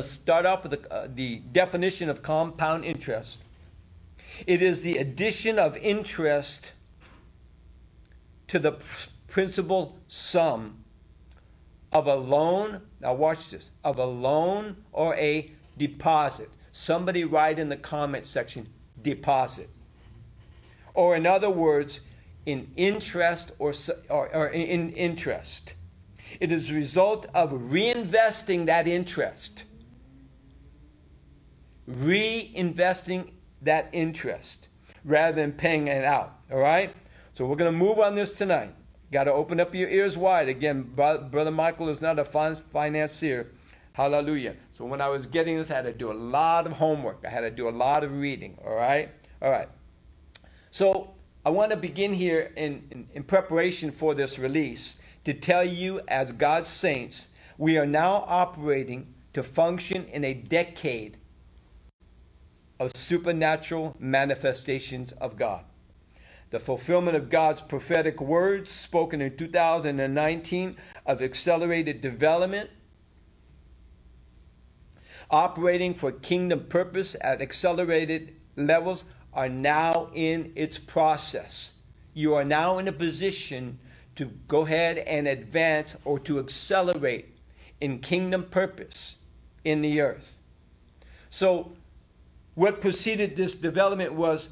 to start off with the, uh, the definition of compound interest. It is the addition of interest to the principal sum of a loan. Now, watch this of a loan or a deposit. Somebody write in the comment section deposit. Or, in other words, in interest or, or, or in interest. It is a result of reinvesting that interest. Reinvesting that interest rather than paying it out. All right? So we're going to move on this tonight. Got to open up your ears wide. Again, Brother Michael is not a financier. Hallelujah. So when I was getting this, I had to do a lot of homework. I had to do a lot of reading. All right? All right. So I want to begin here in, in, in preparation for this release to tell you, as God's saints, we are now operating to function in a decade of supernatural manifestations of God. The fulfillment of God's prophetic words spoken in 2019 of accelerated development, operating for kingdom purpose at accelerated levels, are now in its process. You are now in a position to go ahead and advance or to accelerate in kingdom purpose in the earth. So, what preceded this development was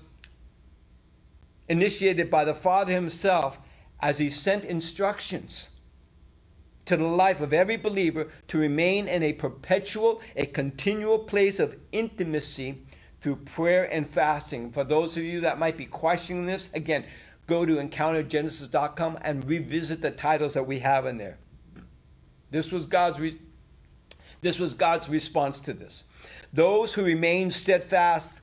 initiated by the Father Himself as He sent instructions to the life of every believer to remain in a perpetual, a continual place of intimacy through prayer and fasting. For those of you that might be questioning this, again, go to encountergenesis.com and revisit the titles that we have in there. This was God's re- this was God's response to this. Those who remain steadfast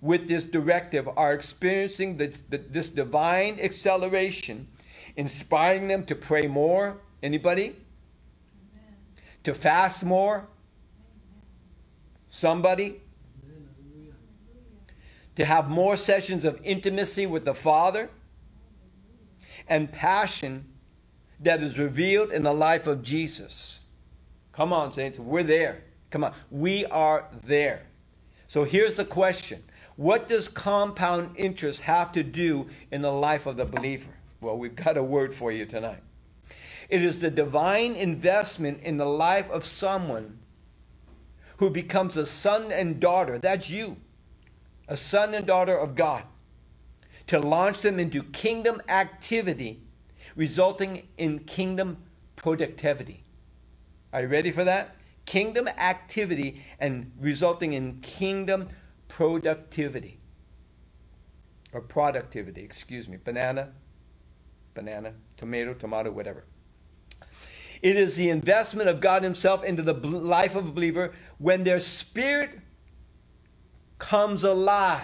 with this directive are experiencing this, this divine acceleration, inspiring them to pray more. Anybody? Amen. To fast more? Amen. Somebody? Amen. To have more sessions of intimacy with the Father? and passion that is revealed in the life of Jesus. Come on, saints, we're there. Come on, we are there. So here's the question What does compound interest have to do in the life of the believer? Well, we've got a word for you tonight. It is the divine investment in the life of someone who becomes a son and daughter. That's you, a son and daughter of God to launch them into kingdom activity, resulting in kingdom productivity. Are you ready for that? Kingdom activity and resulting in kingdom productivity. Or productivity, excuse me. Banana, banana, tomato, tomato, whatever. It is the investment of God Himself into the life of a believer when their spirit comes alive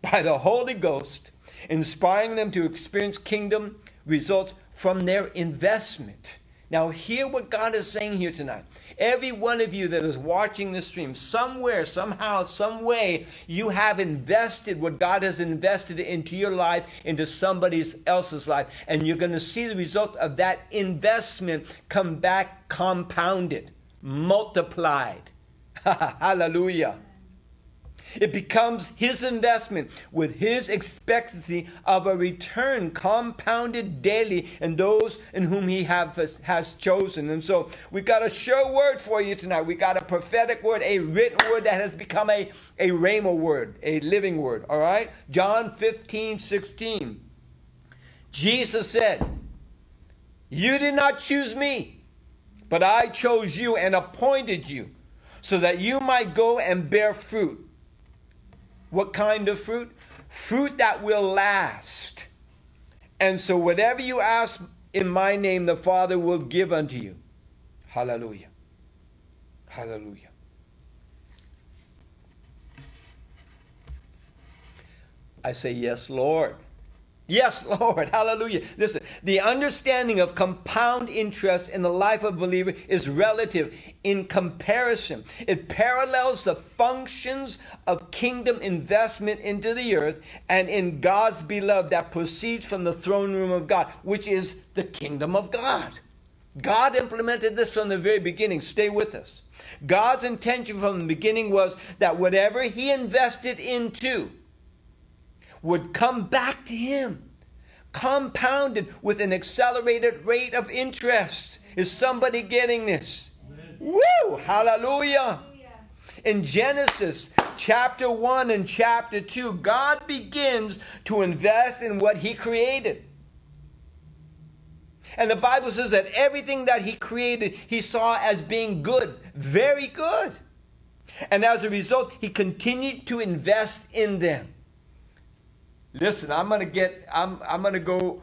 by the Holy Ghost, inspiring them to experience kingdom results from their investment. Now, hear what God is saying here tonight. Every one of you that is watching this stream, somewhere, somehow, some way, you have invested what God has invested into your life, into somebody else's life. And you're going to see the result of that investment come back compounded, multiplied. Hallelujah. It becomes his investment with his expectancy of a return compounded daily in those in whom he have, has chosen. And so we got a sure word for you tonight. We got a prophetic word, a written word that has become a, a rhema word, a living word. All right? John 15, 16. Jesus said, You did not choose me, but I chose you and appointed you so that you might go and bear fruit what kind of fruit? Fruit that will last. And so, whatever you ask in my name, the Father will give unto you. Hallelujah. Hallelujah. I say, Yes, Lord. Yes, Lord. Hallelujah. Listen, the understanding of compound interest in the life of a believer is relative in comparison. It parallels the functions of kingdom investment into the earth and in God's beloved that proceeds from the throne room of God, which is the kingdom of God. God implemented this from the very beginning. Stay with us. God's intention from the beginning was that whatever he invested into would come back to him, compounded with an accelerated rate of interest. Is somebody getting this? Amen. Woo! Hallelujah. In Genesis chapter 1 and chapter 2, God begins to invest in what he created. And the Bible says that everything that he created, he saw as being good, very good. And as a result, he continued to invest in them. Listen, I'm going to get, I'm, I'm going to go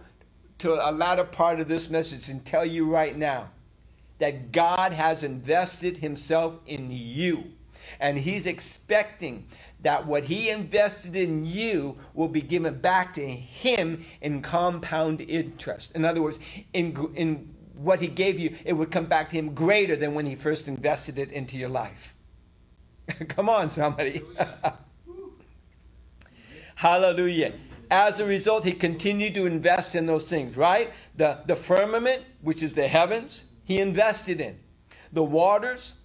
to a latter part of this message and tell you right now that God has invested himself in you. And he's expecting that what he invested in you will be given back to him in compound interest. In other words, in, in what he gave you, it would come back to him greater than when he first invested it into your life. come on, somebody. Hallelujah. As a result, he continued to invest in those things, right? The, the firmament, which is the heavens, he invested in. The waters,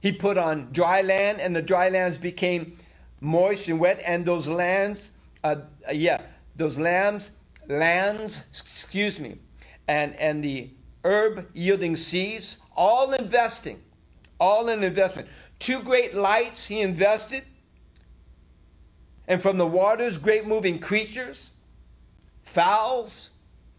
he put on dry land, and the dry lands became moist and wet, and those lands, uh, uh, yeah, those lambs, lands, excuse me, and, and the herb yielding seas, all investing, all in investment. Two great lights he invested, and from the waters, great moving creatures, fowls,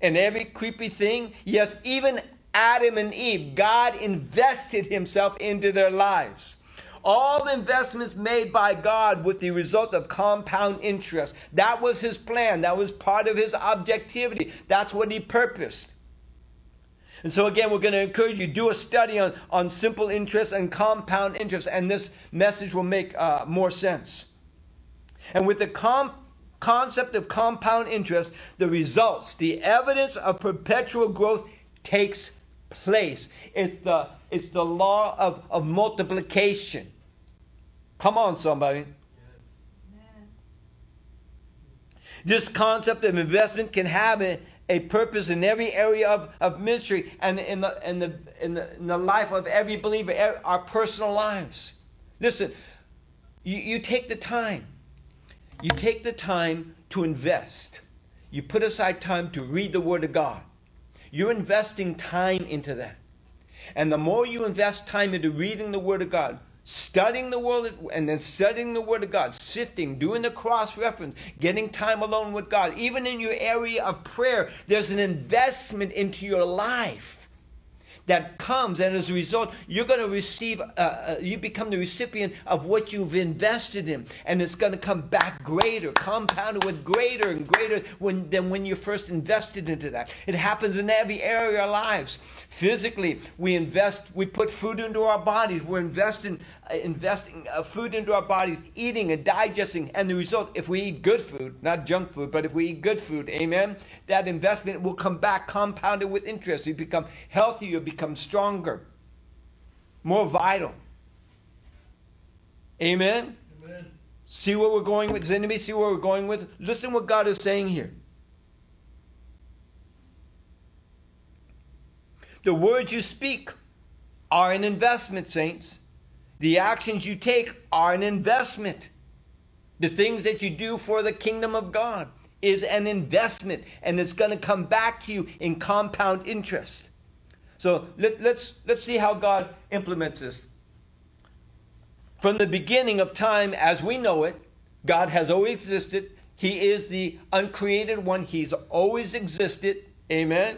and every creepy thing. Yes, even Adam and Eve, God invested himself into their lives. All investments made by God with the result of compound interest. That was his plan. That was part of his objectivity. That's what he purposed. And so, again, we're going to encourage you do a study on, on simple interest and compound interest, and this message will make uh, more sense. And with the com- concept of compound interest, the results, the evidence of perpetual growth takes place. It's the, it's the law of, of multiplication. Come on, somebody. This concept of investment can have a, a purpose in every area of, of ministry and in the, in, the, in, the, in the life of every believer, our personal lives. Listen, you, you take the time. You take the time to invest. You put aside time to read the Word of God. You're investing time into that. And the more you invest time into reading the Word of God, studying the Word, and then studying the Word of God, sifting, doing the cross reference, getting time alone with God, even in your area of prayer, there's an investment into your life that comes, and as a result, you're going to receive, uh, uh, you become the recipient of what you've invested in, and it's going to come back greater, compounded with greater and greater when, than when you first invested into that. It happens in every area of our lives. Physically, we invest, we put food into our bodies, we're investing investing uh, food into our bodies, eating and digesting, and the result, if we eat good food, not junk food, but if we eat good food, amen, that investment will come back compounded with interest. You become healthier, you become stronger, more vital. Amen? amen. See where we're going with? Anybody see where we're going with? Listen what God is saying here. The words you speak are an investment, saints. The actions you take are an investment. The things that you do for the kingdom of God is an investment, and it's going to come back to you in compound interest. So let, let's, let's see how God implements this. From the beginning of time as we know it, God has always existed. He is the uncreated one. He's always existed. Amen.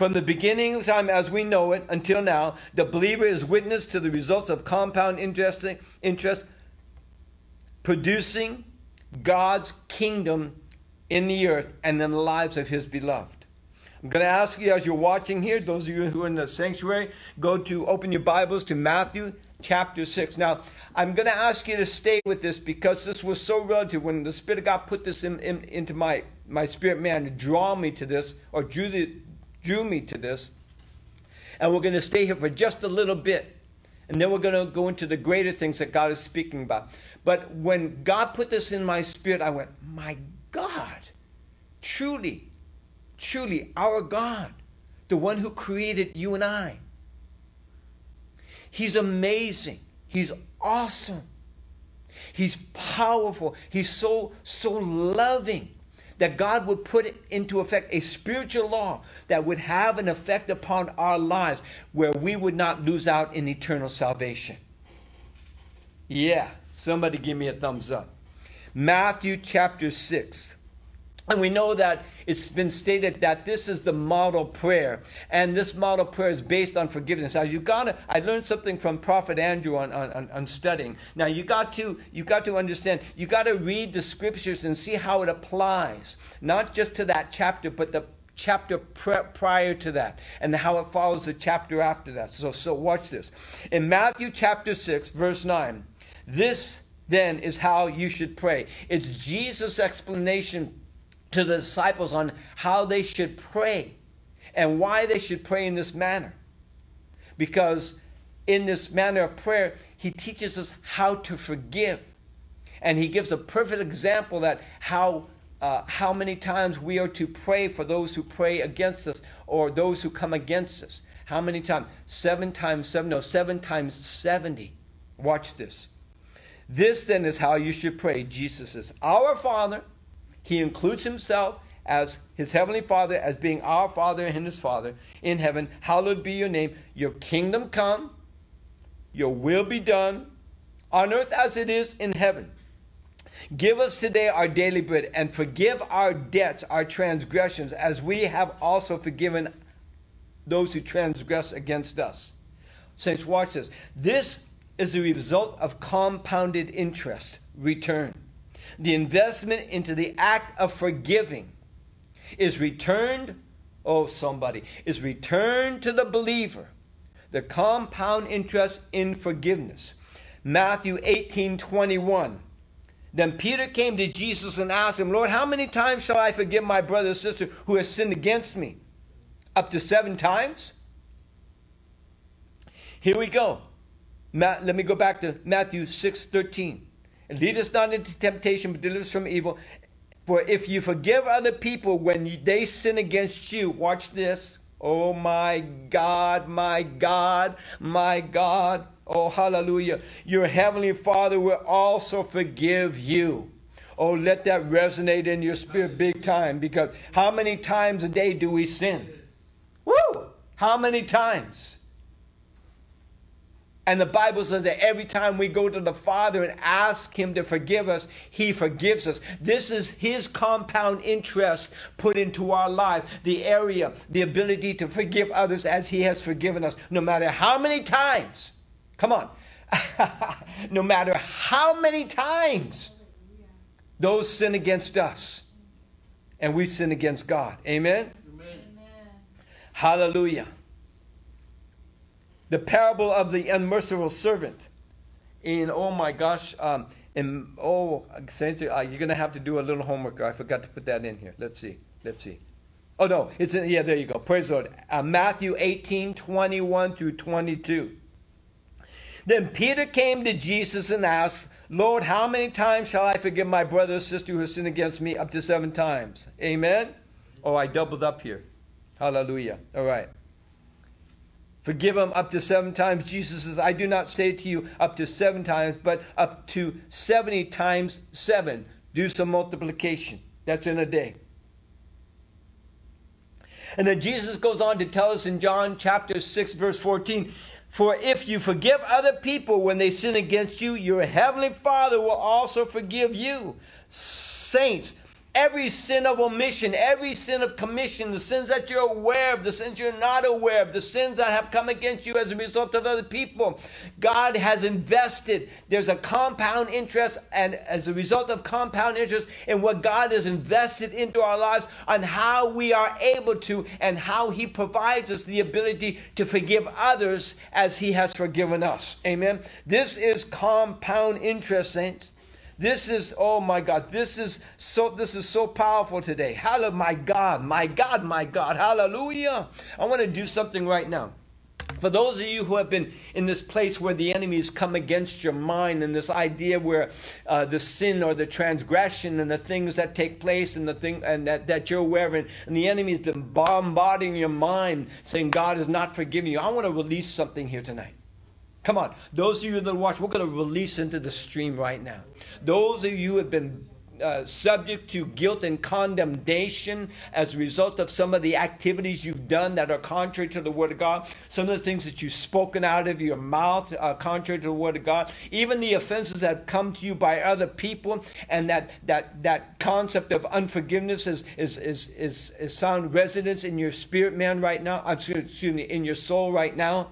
From the beginning of time as we know it until now, the believer is witness to the results of compound interest, interest producing God's kingdom in the earth and in the lives of his beloved. I'm going to ask you as you're watching here, those of you who are in the sanctuary, go to open your Bibles to Matthew chapter 6. Now, I'm going to ask you to stay with this because this was so relative. When the Spirit of God put this in, in, into my, my spirit man to draw me to this, or drew the, drew me to this. And we're going to stay here for just a little bit. And then we're going to go into the greater things that God is speaking about. But when God put this in my spirit, I went, my God, truly, truly our God, the one who created you and I. He's amazing. He's awesome. He's powerful. He's so, so loving that God would put into effect a spiritual law that would have an effect upon our lives where we would not lose out in eternal salvation. Yeah, somebody give me a thumbs up. Matthew chapter 6. And we know that it's been stated that this is the model prayer. And this model prayer is based on forgiveness. Now you gotta I learned something from Prophet Andrew on, on, on studying. Now you got to you got to understand, you gotta read the scriptures and see how it applies, not just to that chapter, but the chapter prior to that and how it follows the chapter after that. So so watch this. In Matthew chapter 6, verse 9, this then is how you should pray. It's Jesus' explanation to the disciples on how they should pray and why they should pray in this manner. Because in this manner of prayer, he teaches us how to forgive. And he gives a perfect example that how uh, how many times we are to pray for those who pray against us or those who come against us. How many times? Seven times seven, no, seven times 70. Watch this. This then is how you should pray. Jesus says, Our Father he includes himself as his heavenly Father, as being our Father and his Father in heaven. Hallowed be your name. Your kingdom come, your will be done on earth as it is in heaven. Give us today our daily bread and forgive our debts, our transgressions, as we have also forgiven those who transgress against us. Saints, watch this. This is the result of compounded interest return the investment into the act of forgiving is returned, oh, somebody, is returned to the believer. The compound interest in forgiveness. Matthew 18 21. Then Peter came to Jesus and asked him, Lord, how many times shall I forgive my brother or sister who has sinned against me? Up to seven times? Here we go. let me go back to Matthew 6 13. And lead us not into temptation, but deliver us from evil. For if you forgive other people when they sin against you, watch this. Oh my God, my God, my God. Oh, hallelujah. Your heavenly Father will also forgive you. Oh, let that resonate in your spirit big time because how many times a day do we sin? Woo! How many times? And the Bible says that every time we go to the Father and ask Him to forgive us, He forgives us. This is His compound interest put into our life, the area, the ability to forgive others as He has forgiven us, no matter how many times. Come on. no matter how many times those sin against us and we sin against God. Amen? Amen. Hallelujah the parable of the unmerciful servant. In oh my gosh, um, in oh saints, uh, you're gonna have to do a little homework. I forgot to put that in here. Let's see. Let's see. Oh no, it's in, yeah. There you go. Praise the Lord. Uh, Matthew 18, 21 through 22. Then Peter came to Jesus and asked, Lord, how many times shall I forgive my brother or sister who has sinned against me? Up to seven times. Amen? Oh, I doubled up here. Hallelujah. All right. Forgive them up to seven times. Jesus says, I do not say to you up to seven times, but up to 70 times seven. Do some multiplication. That's in a day. And then Jesus goes on to tell us in John chapter 6, verse 14 For if you forgive other people when they sin against you, your heavenly Father will also forgive you. Saints, Every sin of omission, every sin of commission, the sins that you're aware of, the sins you're not aware of, the sins that have come against you as a result of other people, God has invested. There's a compound interest, and as a result of compound interest in what God has invested into our lives, on how we are able to and how He provides us the ability to forgive others as He has forgiven us. Amen. This is compound interest, saints. This is, oh my God, this is so this is so powerful today. Hallelujah, my God, my God, my God, hallelujah. I want to do something right now. For those of you who have been in this place where the enemy has come against your mind and this idea where uh, the sin or the transgression and the things that take place and the thing and that, that you're aware of, and, and the enemy has been bombarding your mind saying God is not forgiving you. I want to release something here tonight. Come on. Those of you that watch, we're going to release into the stream right now. Those of you who have been uh, subject to guilt and condemnation as a result of some of the activities you've done that are contrary to the Word of God, some of the things that you've spoken out of your mouth uh, contrary to the Word of God, even the offenses that come to you by other people, and that that that concept of unforgiveness is is is is, is found residence in your spirit, man, right now. Excuse me, in your soul right now.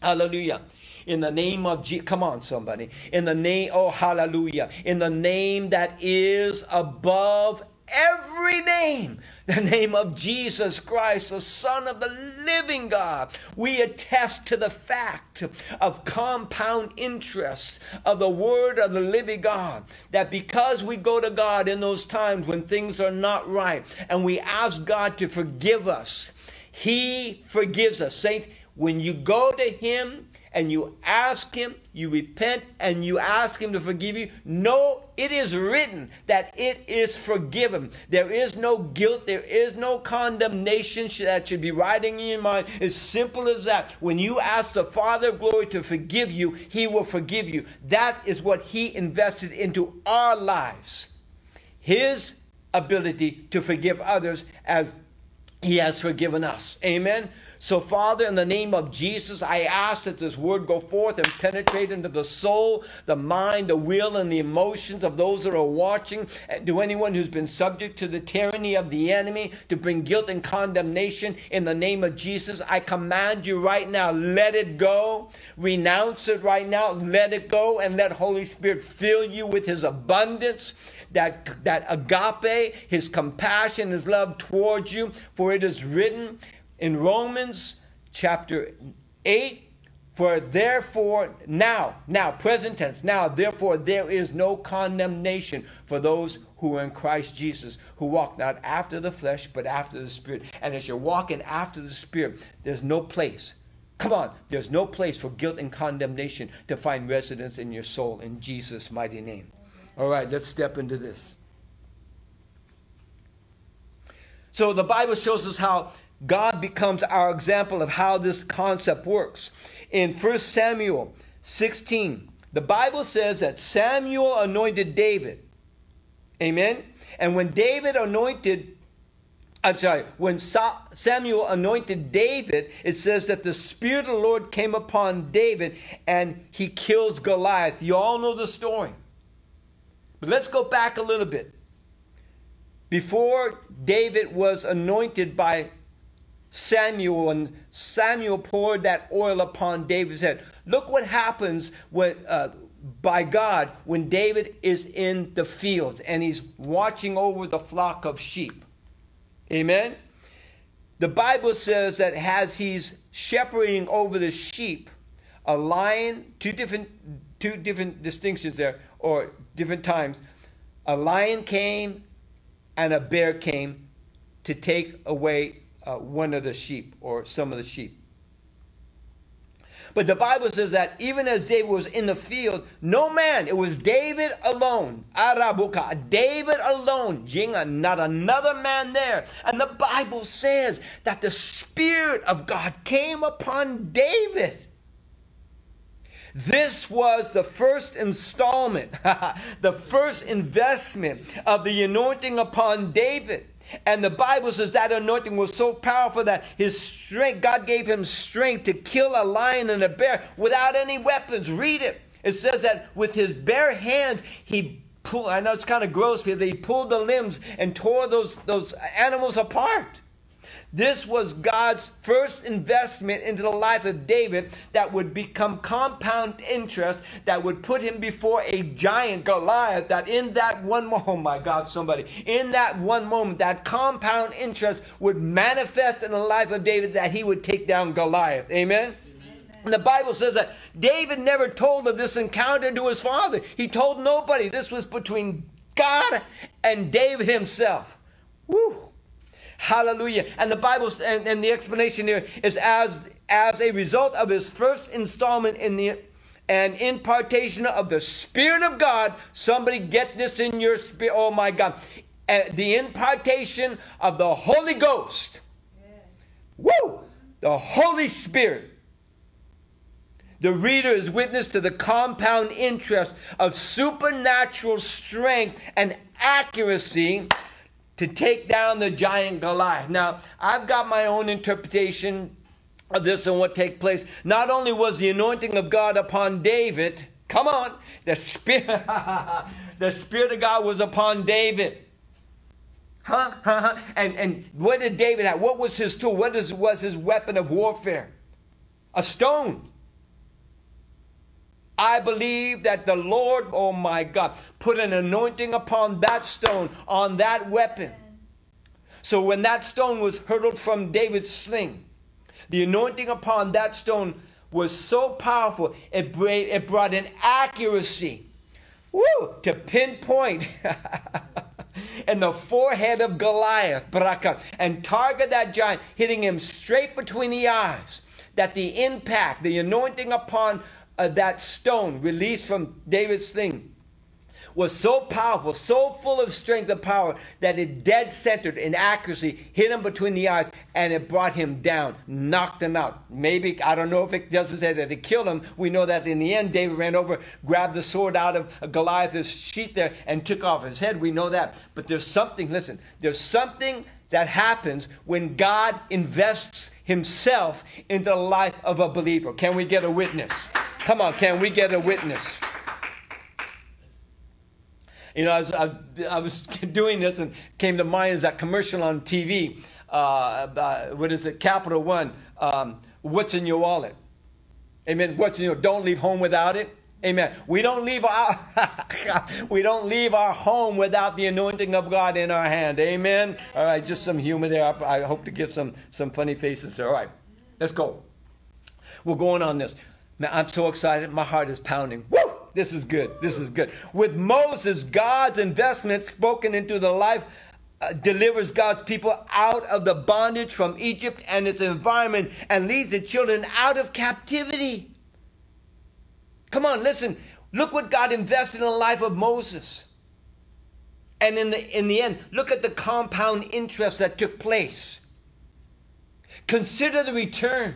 Hallelujah in the name of Jesus. Come on, somebody. In the name, oh, hallelujah. In the name that is above every name the name of Jesus Christ, the Son of the living God. We attest to the fact of compound interest of the Word of the living God. That because we go to God in those times when things are not right and we ask God to forgive us, He forgives us. Saints, when you go to Him, and you ask Him, you repent, and you ask Him to forgive you, no, it is written that it is forgiven. There is no guilt, there is no condemnation that should be riding in your mind. As simple as that. When you ask the Father of glory to forgive you, He will forgive you. That is what He invested into our lives. His ability to forgive others as He has forgiven us. Amen. So, Father, in the name of Jesus, I ask that this word go forth and penetrate into the soul, the mind, the will, and the emotions of those that are watching, and to anyone who's been subject to the tyranny of the enemy, to bring guilt and condemnation. In the name of Jesus, I command you right now, let it go. Renounce it right now, let it go, and let Holy Spirit fill you with his abundance that, that agape, his compassion, his love towards you. For it is written, in Romans chapter 8 for therefore now, now, present tense, now, therefore, there is no condemnation for those who are in Christ Jesus, who walk not after the flesh, but after the Spirit. And as you're walking after the Spirit, there's no place. Come on, there's no place for guilt and condemnation to find residence in your soul in Jesus' mighty name. All right, let's step into this. So the Bible shows us how God becomes our example of how this concept works. In 1 Samuel 16, the Bible says that Samuel anointed David. Amen? And when David anointed, I'm sorry, when Samuel anointed David, it says that the Spirit of the Lord came upon David and he kills Goliath. You all know the story. But let's go back a little bit. Before David was anointed by Samuel, and Samuel poured that oil upon David's head. Look what happens when, uh, by God when David is in the fields and he's watching over the flock of sheep. Amen? The Bible says that as he's shepherding over the sheep, a lion, two different, two different distinctions there, or different times, a lion came and a bear came to take away uh, one of the sheep or some of the sheep. But the Bible says that even as David was in the field, no man, it was David alone. Arabuka, David alone. Jinga, not another man there. And the Bible says that the Spirit of God came upon David. This was the first installment, the first investment of the anointing upon David. And the Bible says that anointing was so powerful that his strength, God gave him strength to kill a lion and a bear without any weapons. Read it. It says that with his bare hands, he pulled, I know it's kind of gross, but he pulled the limbs and tore those, those animals apart. This was God's first investment into the life of David that would become compound interest that would put him before a giant Goliath. That in that one moment, oh my God, somebody, in that one moment, that compound interest would manifest in the life of David that he would take down Goliath. Amen? And the Bible says that David never told of this encounter to his father. He told nobody. This was between God and David himself. Woo! Hallelujah. And the Bible and, and the explanation here is as as a result of his first installment in the and impartation of the Spirit of God. Somebody get this in your spirit. Oh my God. Uh, the impartation of the Holy Ghost. Yes. Woo! The Holy Spirit. The reader is witness to the compound interest of supernatural strength and accuracy to take down the giant Goliath. Now, I've got my own interpretation of this and what take place. Not only was the anointing of God upon David, come on, the spirit, the spirit of God was upon David. Huh? And and what did David have? What was his tool? What is, was his weapon of warfare? A stone. I believe that the Lord, oh my God, put an anointing upon that stone, on that weapon. So when that stone was hurled from David's sling, the anointing upon that stone was so powerful, it, it brought an accuracy woo, to pinpoint in the forehead of Goliath and target that giant, hitting him straight between the eyes. That the impact, the anointing upon uh, that stone released from David's thing was so powerful, so full of strength and power that it dead centered in accuracy, hit him between the eyes, and it brought him down, knocked him out. Maybe, I don't know if it doesn't say that it killed him. We know that in the end, David ran over, grabbed the sword out of Goliath's sheath there, and took off his head. We know that. But there's something, listen, there's something that happens when God invests himself into the life of a believer. Can we get a witness? Come on, can we get a witness? You know, I was, I was, doing this and came to mind is that commercial on TV. Uh, uh, what is it? Capital One. Um, what's in your wallet? Amen. What's in your? Don't leave home without it. Amen. We don't leave our we don't leave our home without the anointing of God in our hand. Amen. All right, just some humor there. I hope to give some some funny faces. All right, let's go. We're going on this. Man, I'm so excited. My heart is pounding. Woo! This is good. This is good. With Moses, God's investment spoken into the life uh, delivers God's people out of the bondage from Egypt and its environment and leads the children out of captivity. Come on, listen. Look what God invested in the life of Moses. And in the, in the end, look at the compound interest that took place. Consider the return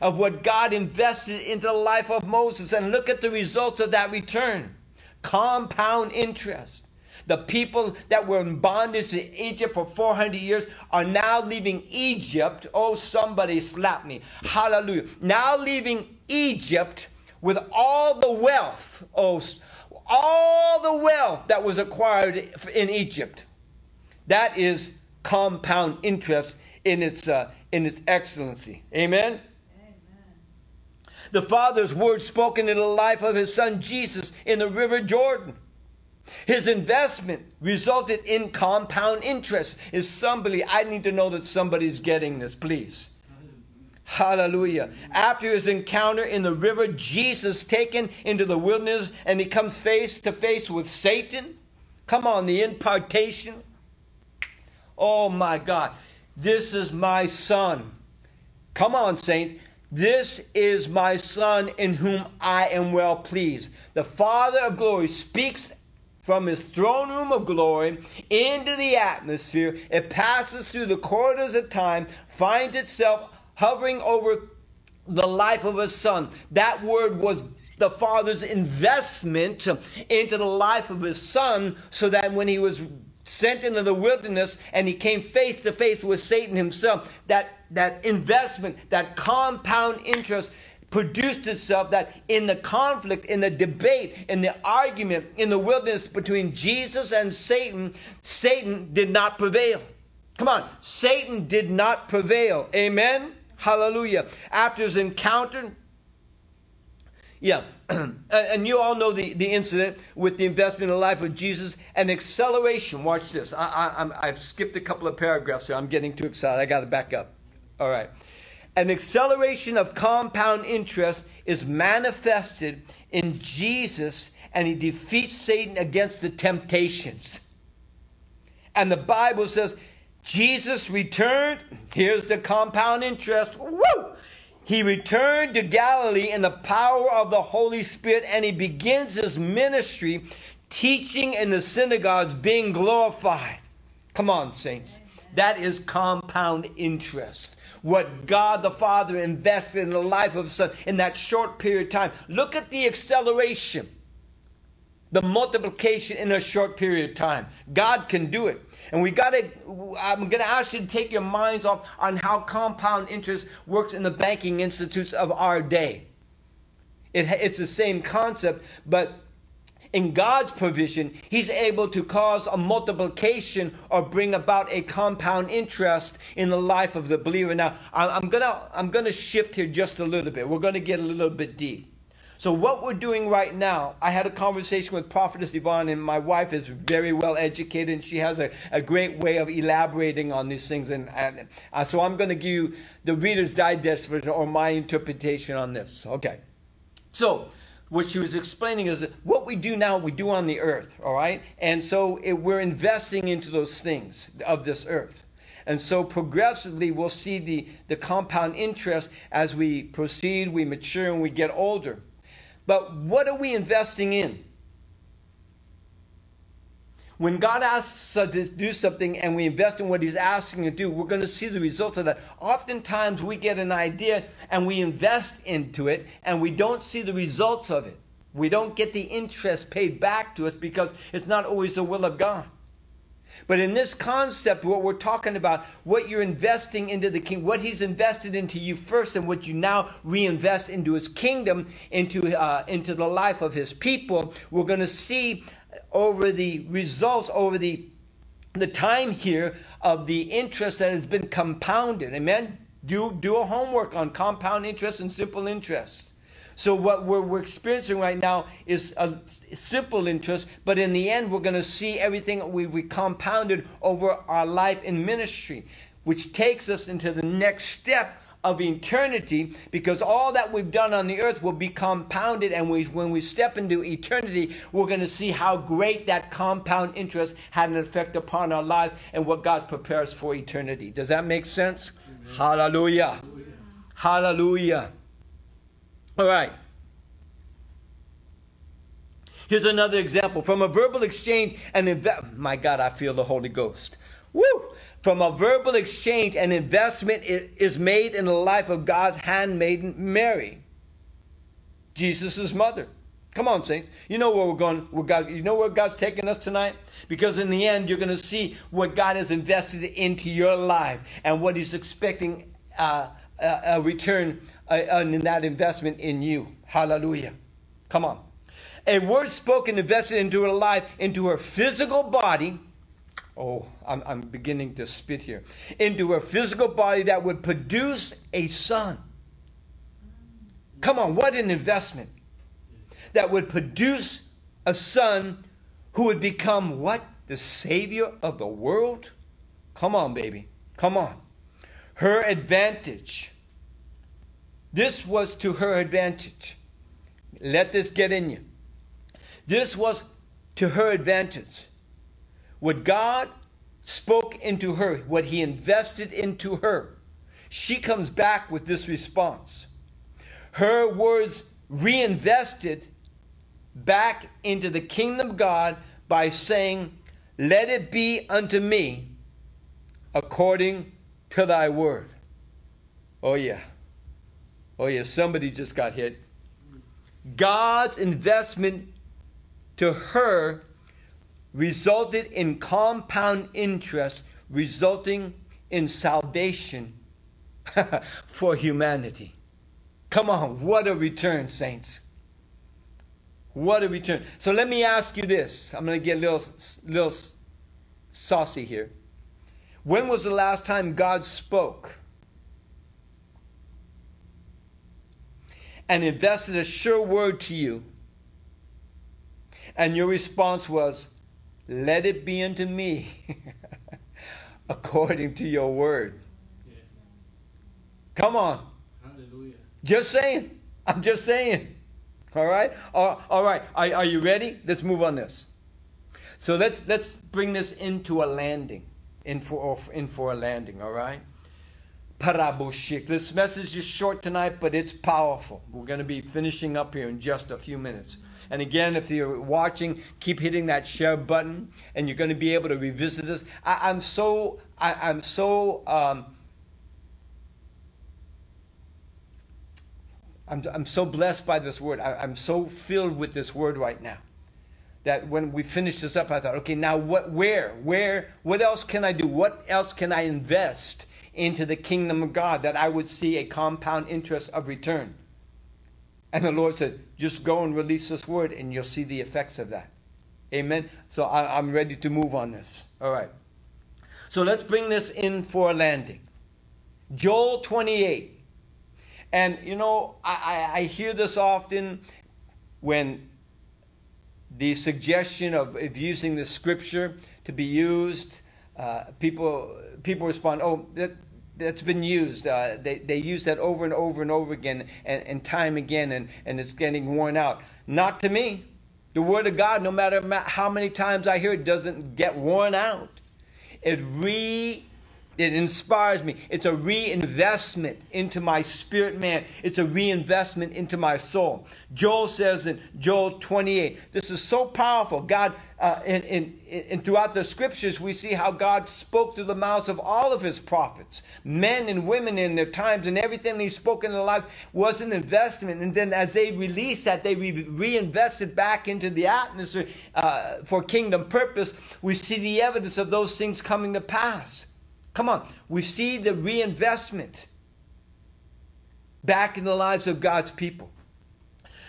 of what God invested into the life of Moses and look at the results of that return. Compound interest. The people that were in bondage in Egypt for 400 years are now leaving Egypt. Oh, somebody slap me. Hallelujah. Now leaving Egypt with all the wealth. Oh, all the wealth that was acquired in Egypt. That is compound interest in its, uh, in its excellency. Amen? the Father's word spoken in the life of his son Jesus in the River Jordan. His investment resulted in compound interest. Is somebody, I need to know that somebody's getting this, please. Hallelujah. After his encounter in the river, Jesus taken into the wilderness and he comes face to face with Satan. Come on, the impartation. Oh my God. This is my son. Come on, saints. This is my Son in whom I am well pleased. The Father of glory speaks from his throne room of glory into the atmosphere. It passes through the corridors of time, finds itself hovering over the life of his Son. That word was the Father's investment into the life of his Son so that when he was sent into the wilderness and he came face to face with Satan himself. That, that investment, that compound interest produced itself that in the conflict, in the debate, in the argument in the wilderness between Jesus and Satan, Satan did not prevail. Come on, Satan did not prevail. Amen? Hallelujah. After his encounter, yeah, and you all know the, the incident with the investment in the life of Jesus and acceleration. Watch this. I, I, I've skipped a couple of paragraphs here. I'm getting too excited. I got to back up. All right. An acceleration of compound interest is manifested in Jesus and he defeats Satan against the temptations. And the Bible says Jesus returned. Here's the compound interest. Woo! He returned to Galilee in the power of the Holy Spirit and he begins his ministry teaching in the synagogues, being glorified. Come on, saints. That is compound interest. What God the Father invested in the life of Son in that short period of time. Look at the acceleration, the multiplication in a short period of time. God can do it. And we got to, I'm going to ask you to take your minds off on how compound interest works in the banking institutes of our day. It, it's the same concept, but in God's provision, He's able to cause a multiplication or bring about a compound interest in the life of the believer. Now, I'm gonna I'm gonna shift here just a little bit. We're gonna get a little bit deep. So what we're doing right now, I had a conversation with Prophetess Yvonne, and my wife is very well educated, and she has a, a great way of elaborating on these things. And, and uh, so I'm going to give you the Reader's Digest version or my interpretation on this. Okay. So what she was explaining is what we do now, we do on the earth, all right? And so it, we're investing into those things of this earth. And so progressively, we'll see the, the compound interest as we proceed, we mature, and we get older. But what are we investing in? When God asks us to do something and we invest in what He's asking to do, we're going to see the results of that. Oftentimes, we get an idea and we invest into it and we don't see the results of it. We don't get the interest paid back to us because it's not always the will of God. But in this concept, what we're talking about, what you're investing into the king, what he's invested into you first, and what you now reinvest into his kingdom, into uh, into the life of his people, we're going to see over the results, over the, the time here of the interest that has been compounded. Amen? Do, do a homework on compound interest and simple interest. So what we're, we're, experiencing right now is a simple interest, but in the end, we're going to see everything we, we compounded over our life in ministry, which takes us into the next step of eternity because all that we've done on the earth will be compounded and we, when we step into eternity we're going to see how great that compound interest had an effect upon our lives and what god's prepares for eternity. Does that make sense? Hallelujah. Hallelujah all right here's another example from a verbal exchange and inve- my god i feel the holy ghost Woo! From a verbal exchange, an investment is made in the life of God's handmaiden Mary, Jesus' mother. Come on, saints. You know where we're going. Where God, you know where God's taking us tonight? Because in the end, you're going to see what God has invested into your life and what He's expecting uh, a, a, return uh, in that investment in you. Hallelujah. Come on. A word spoken invested into her life, into her physical body oh, I'm, I'm beginning to spit here, into her physical body that would produce a son. Come on, what an investment. That would produce a son who would become what? The Savior of the world? Come on, baby. Come on. Her advantage. This was to her advantage. Let this get in you. This was to her advantage. What God spoke into her, what He invested into her, she comes back with this response. Her words reinvested back into the kingdom of God by saying, Let it be unto me according to thy word. Oh, yeah. Oh, yeah. Somebody just got hit. God's investment to her resulted in compound interest, resulting in salvation for humanity. Come on, what a return, saints. What a return. So let me ask you this. I'm going to get a little, little saucy here. When was the last time God spoke and invested a sure word to you? And your response was, let it be unto me according to your word. Yeah. Come on. Hallelujah. Just saying. I'm just saying. All right? All, all right. Are, are you ready? Let's move on this. So let's let's bring this into a landing. in for, in for a landing, all right? Parabushik. This message is short tonight, but it's powerful. We're going to be finishing up here in just a few minutes. And again, if you're watching, keep hitting that share button, and you're going to be able to revisit this. I, am so, I, am so, um, I'm, I'm so blessed by this word. I, I'm so filled with this word right now that when we finished this up, I thought, okay, now what, where, where, what else can I do? What else can I invest into the kingdom of God that I would see a compound interest of return? And the Lord said, just go and release this word and you'll see the effects of that. Amen. So I, am ready to move on this. All right. So let's bring this in for a landing. Joel 28. And you know, I, I, I hear this often when the suggestion of, of using the scripture to be used, uh, people people respond, "Oh, that that's been used. Uh, they they use that over and over and over again and, and time again, and and it's getting worn out." Not to me. The word of God, no matter how many times I hear it, doesn't get worn out. It re it inspires me. It's a reinvestment into my spirit man. It's a reinvestment into my soul. Joel says in Joel 28, this is so powerful. God, uh, in, throughout the scriptures, we see how God spoke through the mouths of all of his prophets, men and women in their times, and everything he spoke in their lives was an investment. And then as they released that, they re- reinvested back into the atmosphere uh, for kingdom purpose. We see the evidence of those things coming to pass. Come on, we see the reinvestment back in the lives of God's people.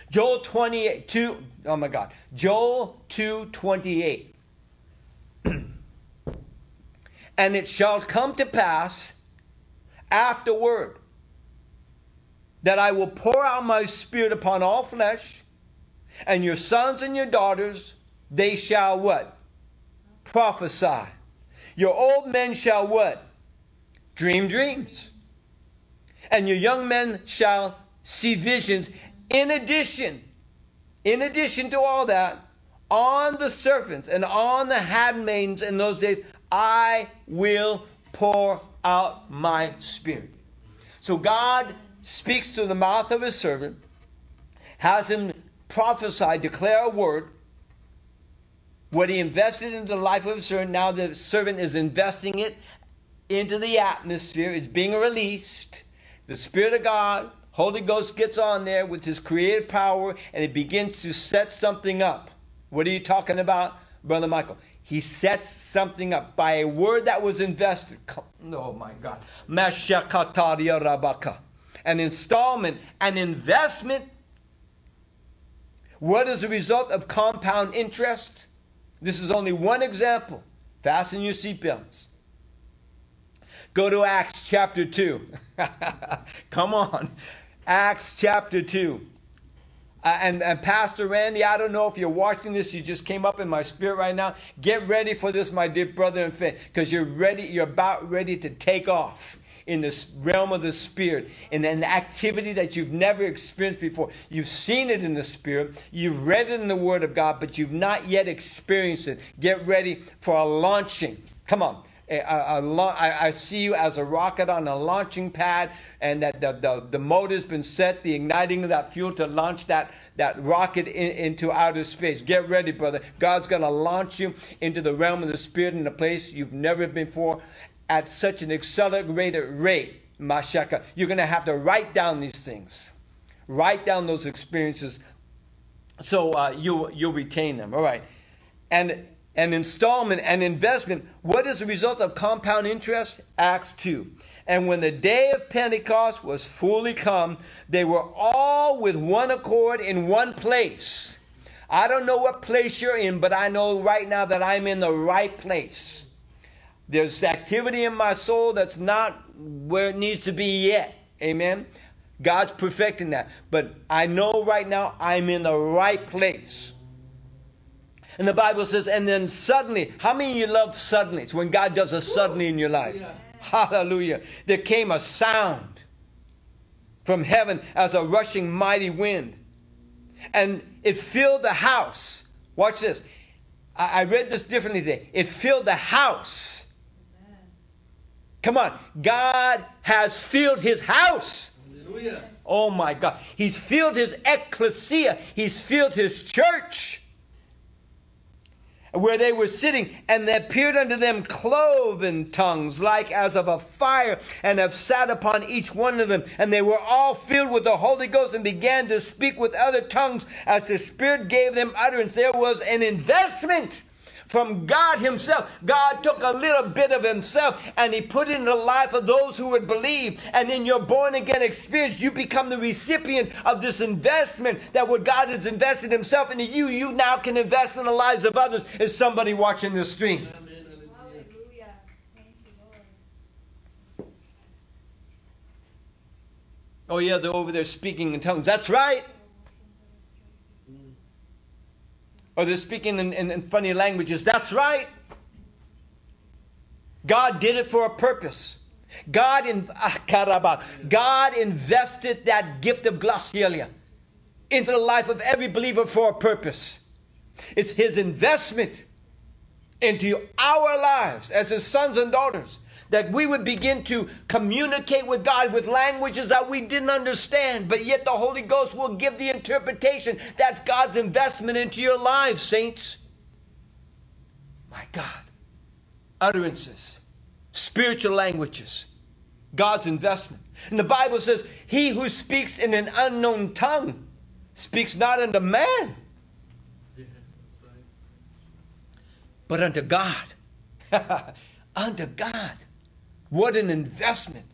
Joel 28, 2, oh my God, Joel 2 28. and it shall come to pass afterward that I will pour out my spirit upon all flesh, and your sons and your daughters, they shall what? Prophesy. Your old men shall what? Dream dreams. And your young men shall see visions. In addition, in addition to all that, on the servants and on the handmaidens in those days, I will pour out my spirit. So God speaks through the mouth of his servant, has him prophesy, declare a word, what he invested into the life of a servant, now the servant is investing it into the atmosphere. It's being released. The Spirit of God, Holy Ghost gets on there with his creative power and it begins to set something up. What are you talking about, Brother Michael? He sets something up by a word that was invested. Oh my God. Rabaka. An installment, an investment. What is the result of compound interest? This is only one example. Fasten your seatbelts. Go to Acts chapter 2. Come on. Acts chapter 2. Uh, and, and Pastor Randy, I don't know if you're watching this, you just came up in my spirit right now. Get ready for this, my dear brother and friend, because you're ready, you're about ready to take off in the realm of the spirit in an activity that you've never experienced before. You've seen it in the spirit, you've read it in the word of God, but you've not yet experienced it. Get ready for a launching. Come on. I see you as a rocket on a launching pad, and that the, the, the motor's been set, the igniting of that fuel to launch that, that rocket in, into outer space. Get ready, brother. God's going to launch you into the realm of the Spirit in a place you've never been before at such an accelerated rate, Mashaka, you're going to have to write down these things. Write down those experiences so uh, you, you'll retain them. All right. And an installment, an investment, what is the result of compound interest? Acts 2. And when the day of Pentecost was fully come, they were all with one accord in one place. I don't know what place you're in, but I know right now that I'm in the right place. There's activity in my soul that's not where it needs to be yet. Amen. God's perfecting that. But I know right now I'm in the right place. And the Bible says, and then suddenly, how many of you love suddenly? It's when God does a suddenly in your life. Yeah. Hallelujah. There came a sound from heaven as a rushing mighty wind. And it filled the house. Watch this. I, I read this differently today. It filled the house Come on. God has filled his house. Hallelujah. Oh my God. He's filled his ecclesia. He's filled his church where they were sitting, and there appeared unto them cloven tongues, like as of a fire, and have sat upon each one of them. And they were all filled with the Holy Ghost and began to speak with other tongues as the Spirit gave them utterance. There was an investment from God Himself. God took a little bit of Himself and He put it in the life of those who would believe. And in your born again experience, you become the recipient of this investment that what God has invested Himself into you, you now can invest in the lives of others. Is somebody watching this stream? Oh, yeah, they're over there speaking in tongues. That's right. Or they're speaking in, in, in funny languages. That's right. God did it for a purpose. God, in, ah, God invested that gift of glossolalia into the life of every believer for a purpose. It's His investment into our lives as His sons and daughters that we would begin to communicate with God with languages that we didn't understand, but yet the Holy Ghost will give the interpretation. That's God's investment into your lives, saints. My God. Utterances, spiritual languages, God's investment. And the Bible says, He who speaks in an unknown tongue speaks not unto man, but unto God. unto God. What an investment.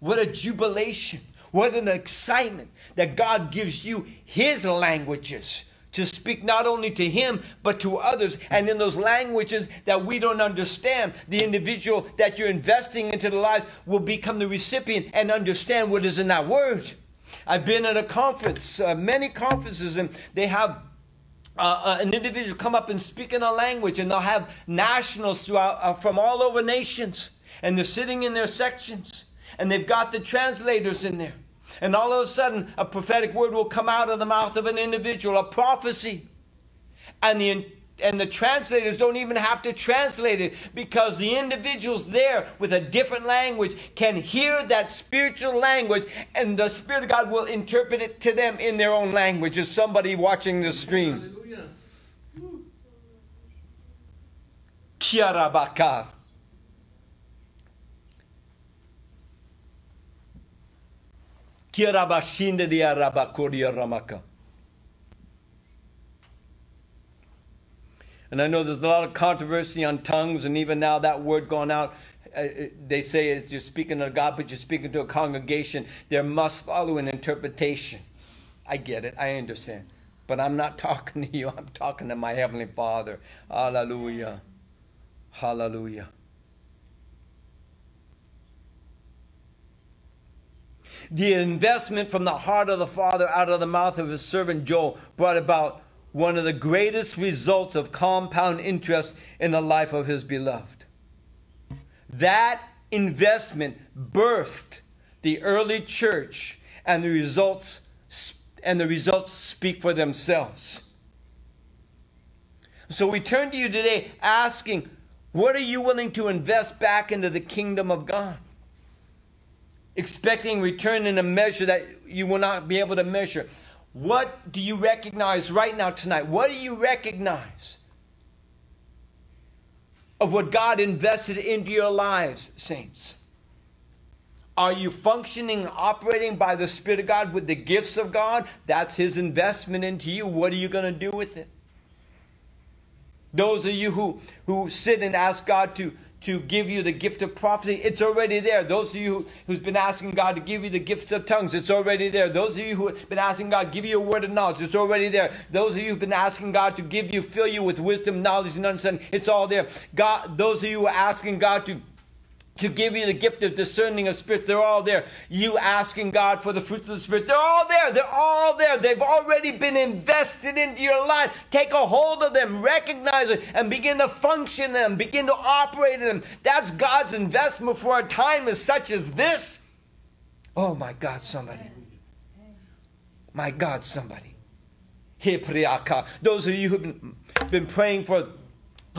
What a jubilation. What an excitement that God gives you His languages to speak not only to Him, but to others. And in those languages that we don't understand, the individual that you're investing into the lives will become the recipient and understand what is in that word. I've been at a conference, uh, many conferences, and they have uh, uh, an individual come up and speak in a language, and they'll have nationals throughout, uh, from all over nations and they're sitting in their sections and they've got the translators in there. And all of a sudden, a prophetic word will come out of the mouth of an individual, a prophecy. And the, and the translators don't even have to translate it because the individuals there with a different language can hear that spiritual language and the Spirit of God will interpret it to them in their own language. Is somebody watching the stream? Hallelujah. And I know there's a lot of controversy on tongues, and even now that word going out, uh, uh they say it's you're speaking to God, but you're speaking to a congregation. There must follow an interpretation. I get it, I understand. But I'm not talking to you, I'm talking to my Heavenly Father. Hallelujah. Hallelujah. The investment from the heart of the Father out of the mouth of his servant Joel brought about one of the greatest results of compound interest in the life of his beloved. That investment birthed the early church and the results and the results speak for themselves. So we turn to you today asking, what are you willing to invest back into the kingdom of God? Expecting return in a measure that you will not be able to measure. What do you recognize right now tonight? What do you recognize of what God invested into your lives, saints? Are you functioning, operating by the Spirit of God with the gifts of God? That's His investment into you. What are you going to do with it? Those of you who, who sit and ask God to, to give you the gift of prophecy, it's already there. Those of you who's been asking God to give you the gift of tongues, it's already there. Those of you who have been asking God give you a word of knowledge, it's already there. Those of you who've been asking God to give you, fill you with wisdom, knowledge, and understanding, it's all there. God, those of you who are asking God to to give you the gift of discerning of spirit. They're all there. You asking God for the fruits of the spirit. They're all there. They're all there. They've already been invested into your life. Take a hold of them, recognize it, and begin to function them, begin to operate in them. That's God's investment for a time as such as this. Oh my God, somebody. My God, somebody. Those of you who've been, been praying for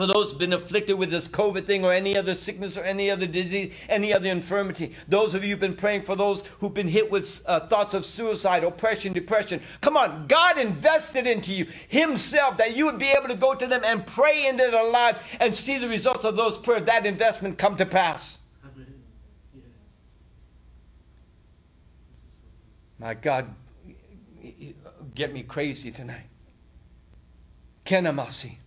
for those who've been afflicted with this COVID thing or any other sickness or any other disease, any other infirmity. Those of you who've been praying for those who've been hit with uh, thoughts of suicide, oppression, depression. Come on, God invested into you Himself that you would be able to go to them and pray into their life and see the results of those prayers, that investment come to pass. My God, get me crazy tonight. Kenamasi.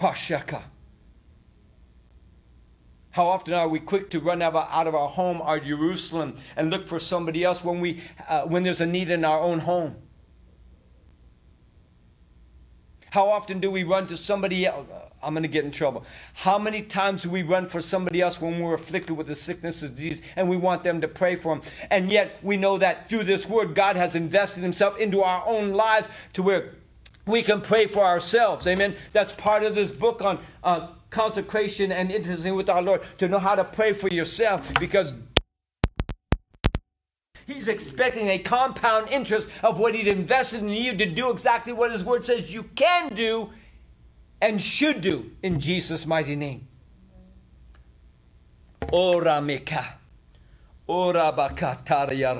Washaka. How often are we quick to run out of our home, our Jerusalem, and look for somebody else when, we, uh, when there's a need in our own home? How often do we run to somebody else? I'm going to get in trouble. How many times do we run for somebody else when we're afflicted with a sickness or disease and we want them to pray for them? And yet we know that through this word, God has invested himself into our own lives to where we can pray for ourselves. Amen. That's part of this book on uh, consecration and intimacy with our Lord to know how to pray for yourself because He's expecting a compound interest of what He'd invested in you to do exactly what His Word says you can do and should do in Jesus' mighty name. Ora meka. Ora bakataria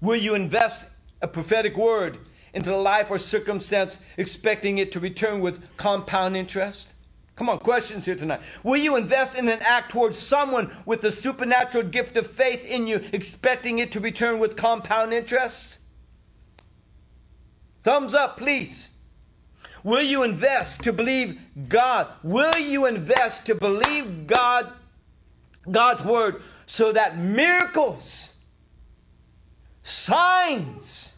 Will you invest a prophetic word into the life or circumstance, expecting it to return with compound interest? Come on, questions here tonight. Will you invest in an act towards someone with the supernatural gift of faith in you, expecting it to return with compound interest? Thumbs up, please. Will you invest to believe God? Will you invest to believe God, God's word, so that miracles signs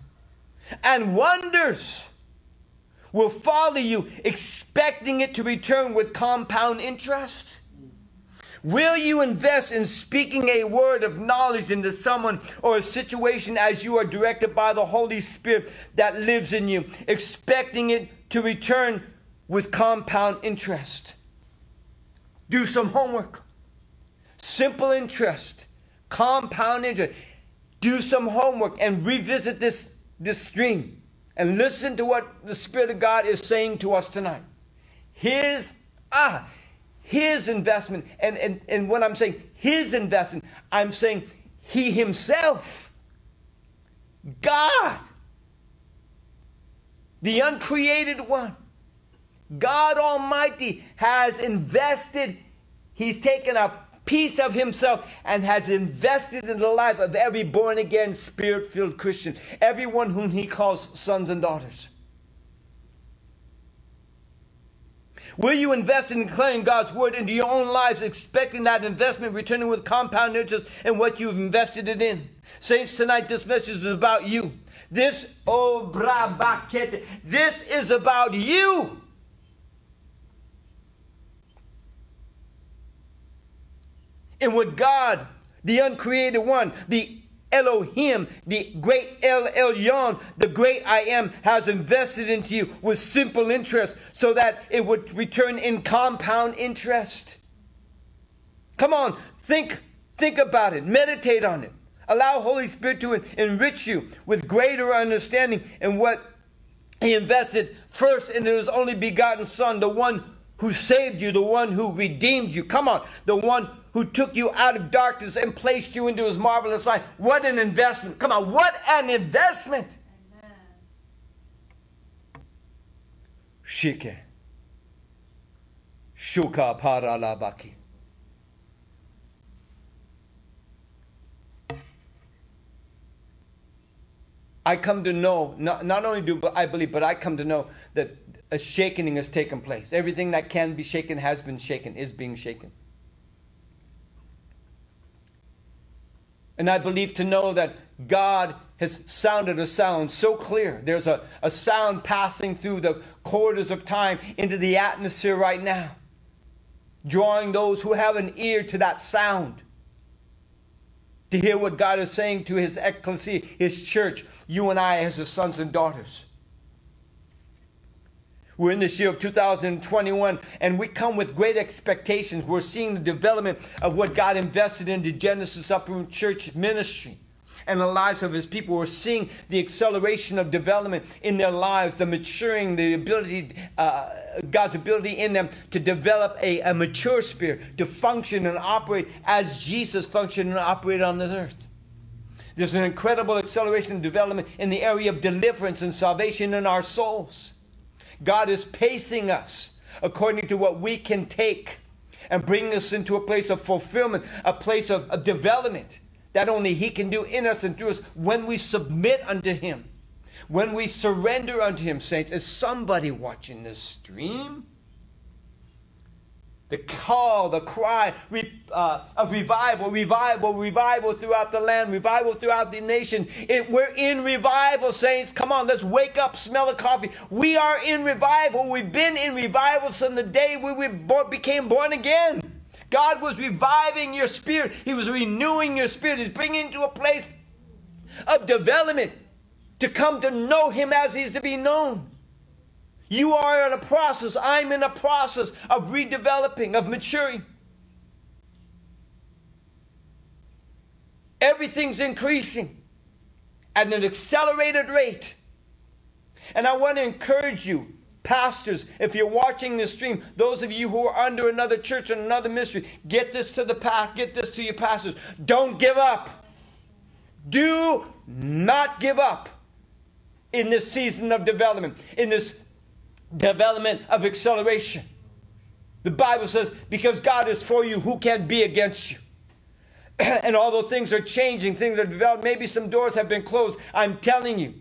and wonders will follow you, expecting it to return with compound interest? Will you invest in speaking a word of knowledge into someone or a situation as you are directed by the Holy Spirit that lives in you, expecting it to return with compound interest? Do some homework. Simple interest, compound interest do some homework and revisit this, this dream and listen to what the Spirit of God is saying to us tonight. His, ah, his investment. And, and, and when I'm saying his investment, I'm saying he himself, God, the uncreated one, God Almighty has invested, he's taken a piece of himself and has invested in the life of every born again, spirit filled Christian, everyone whom he calls sons and daughters. Will you invest in declaring God's word into your own lives, expecting that investment returning with compound interest in what you've invested it in? Saints, tonight this message is about you. This, oh, brabakete, this is about you. And what God, the uncreated one, the Elohim, the great El Elyon, the great I am, has invested into you with simple interest so that it would return in compound interest. Come on, think, think about it, meditate on it. Allow Holy Spirit to enrich you with greater understanding in what He invested first in His only begotten Son, the one who saved you, the one who redeemed you. Come on, the one who took you out of darkness and placed you into his marvelous light. What an investment. Come on, what an investment. Shike. Shuka paralabaki. I come to know, not, not only do I believe, but I come to know that a shaking has taken place. Everything that can be shaken has been shaken, is being shaken. And I believe to know that God has sounded a sound so clear. There's a, a sound passing through the corridors of time into the atmosphere right now, drawing those who have an ear to that sound to hear what God is saying to his ecclesia, his church, you and I as his sons and daughters. We're in this year of 2021 and we come with great expectations. We're seeing the development of what God invested into Genesis Upper Church ministry. and the lives of his people. We're seeing the acceleration of development in their lives, the maturing, the ability, uh, God's ability in them to develop a, a mature spirit, to function and operate as Jesus functioned and operated on this earth. There's an incredible acceleration of development in the area of deliverance and salvation in our souls. God is pacing us according to what we can take and bring us into a place of fulfillment, a place of, of development that only He can do in us and through us when we submit unto Him, when we surrender unto Him, saints. Is somebody watching this stream? The call, the cry uh, of revival, revival, revival throughout the land, revival throughout the nation. It, we're in revival, saints. Come on, let's wake up, smell the coffee. We are in revival. We've been in revival since the day we, we became born again. God was reviving your spirit. He was renewing your spirit. He's bringing you to a place of development to come to know Him as He's to be known. You are in a process, I'm in a process of redeveloping, of maturing. Everything's increasing at an accelerated rate. And I want to encourage you, pastors, if you're watching this stream, those of you who are under another church and another ministry, get this to the path, get this to your pastors. Don't give up. Do not give up in this season of development, in this development of acceleration. The Bible says, because God is for you, who can be against you? and although things are changing, things are developed, maybe some doors have been closed. I'm telling you,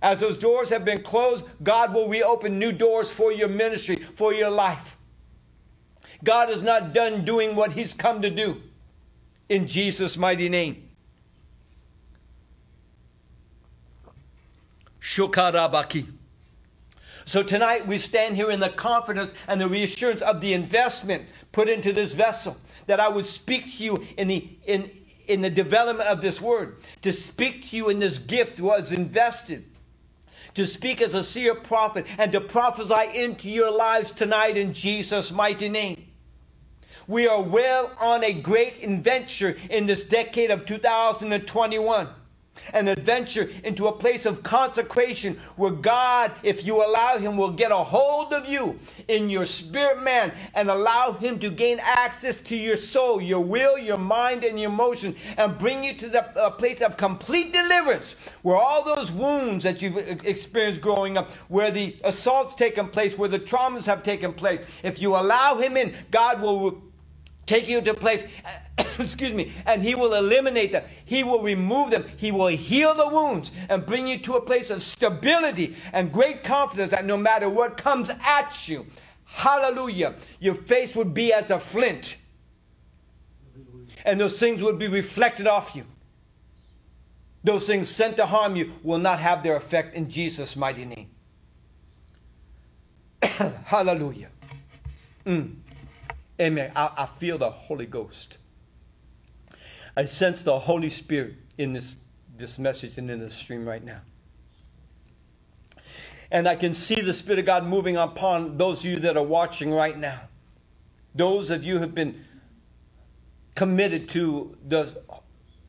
as those doors have been closed, God will reopen new doors for your ministry, for your life. God is not done doing what He's come to do. In Jesus' mighty name. Shukarabaki. So tonight we stand here in the confidence and the reassurance of the investment put into this vessel that I would speak to you in the in in the development of this word. To speak to you in this gift was invested. To speak as a seer prophet and to prophesy into your lives tonight in Jesus' mighty name. We are well on a great adventure in this decade of 2021 an adventure into a place of consecration where God, if you allow Him, will get a hold of you in your spirit man and allow Him to gain access to your soul, your will, your mind, and your emotion and bring you to the place of complete deliverance where all those wounds that you've experienced growing up, where the assaults taken place, where the traumas have taken place, if you allow Him in, God will take you to a place, excuse me, and He will eliminate them. He will remove them. He will heal the wounds and bring you to a place of stability and great confidence that no matter what comes at you, hallelujah, your face would be as a flint. And those things would be reflected off you. Those things sent to harm you will not have their effect in Jesus' mighty name. hallelujah. Mm. Amen. I, I feel the Holy Ghost. I sense the Holy Spirit in this, this message and in this stream right now. And I can see the Spirit of God moving upon those of you that are watching right now. Those of you who have been committed to the,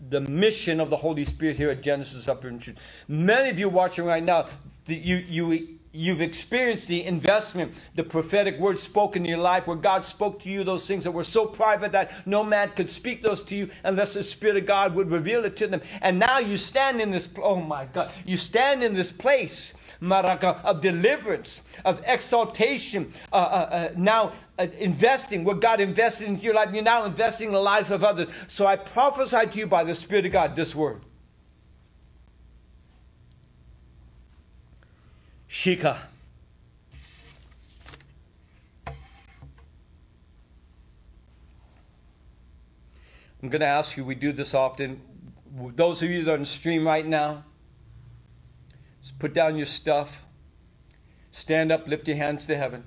the mission of the Holy Spirit here at Genesis Upper Church. Many of you watching right now, you, you you've experienced the investment, the prophetic words spoken in your life, where God spoke to you those things that were so private that no man could speak those to you unless the Spirit of God would reveal it to them. And now you stand in this, oh my God, you stand in this place, Maraka, of deliverance, of exaltation, uh, uh, uh, now uh, investing what God invested into your life. You're now investing in the lives of others. So I prophesy to you by the Spirit of God this word. Shika. I'm going to ask you, we do this often. Those of you that are on stream right now, just put down your stuff, stand up, lift your hands to heaven,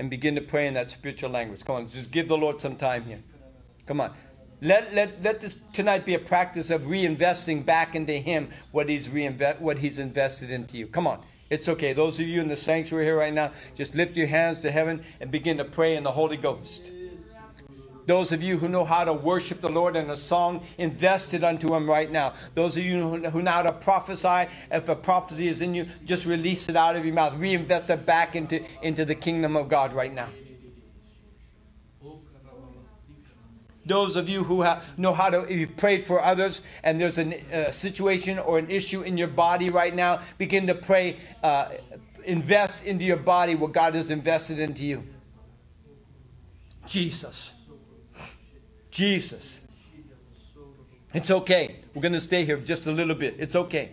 and begin to pray in that spiritual language. Come on, just give the Lord some time here. Come on. Let, let, let this tonight be a practice of reinvesting back into Him what He's, reinvest, what he's invested into you. Come on. It's okay. Those of you in the sanctuary here right now, just lift your hands to heaven and begin to pray in the Holy Ghost. Those of you who know how to worship the Lord in a song, invest it unto Him right now. Those of you who know how to prophesy, if a prophecy is in you, just release it out of your mouth. Reinvest it back into, into the kingdom of God right now. Those of you who have, know how to, you've prayed for others and there's a uh, situation or an issue in your body right now, begin to pray. Uh, invest into your body what God has invested into you. Jesus. Jesus. It's okay. We're going to stay here just a little bit. It's okay.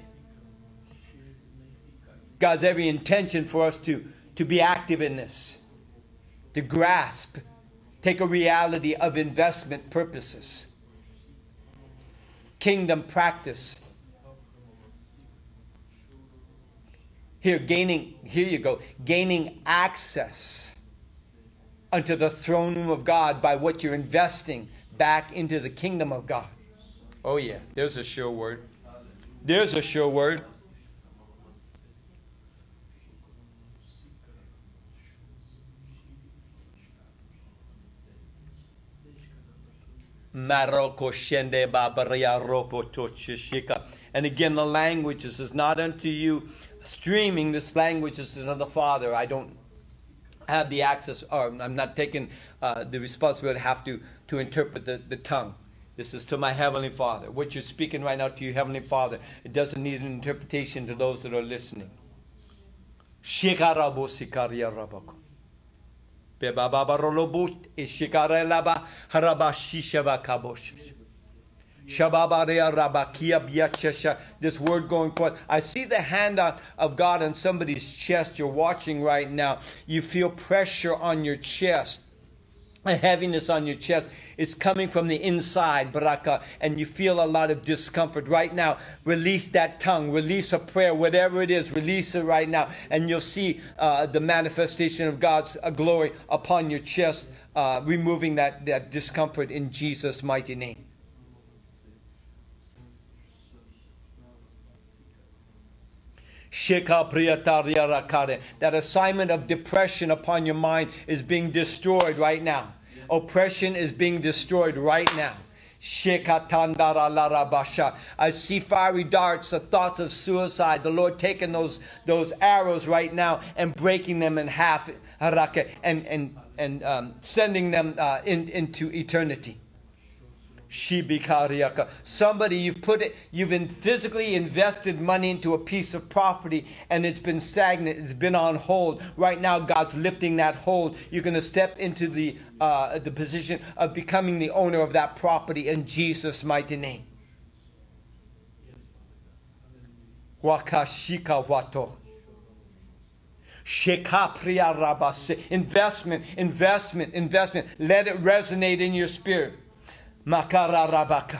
God's every intention for us to, to be active in this, to grasp, take a reality of investment purposes, kingdom practice. Here, gaining, here you go, gaining access unto the throne room of God by what you're investing back into the kingdom of God. Oh, yeah, there's a sure word. There's a sure word. And again, the languages is not unto you streaming this language is to the Father. I don't have the access, or I'm not taking uh, the responsibility to have to, to interpret the, the tongue. This is to my Heavenly Father. What you're speaking right now to your Heavenly Father, it doesn't need an interpretation to those that are listening. This word going forth. I see the hand of God on somebody's chest. You're watching right now. You feel pressure on your chest a heaviness on your chest. It's coming from the inside, baraka, and you feel a lot of discomfort right now. Release that tongue, release a prayer, whatever it is, release it right now, and you'll see uh, the manifestation of God's uh, glory upon your chest, uh, removing that, that discomfort in Jesus' mighty name. That assignment of depression upon your mind is being destroyed right now. Oppression is being destroyed right now. I see fiery darts, the thoughts of suicide. The Lord taking those, those arrows right now and breaking them in half and, and, and um, sending them uh, in, into eternity. Shibikariaka. Somebody you've put it, you've in physically invested money into a piece of property and it's been stagnant, it's been on hold. Right now, God's lifting that hold. You're going to step into the uh, the position of becoming the owner of that property in Jesus' mighty name. Wakashika wato. Investment, investment, investment. Let it resonate in your spirit. Makararabaka.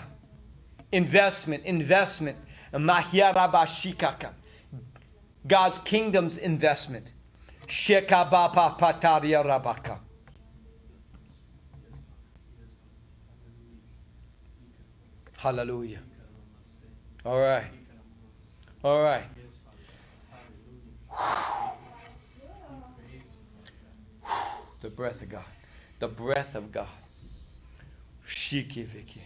Investment, investment. Mahiarabashikaka. God's kingdom's investment. Shekabapa pataria rabaka. Hallelujah. All right. All right. The breath of God. The breath of God. Shiki Vicky.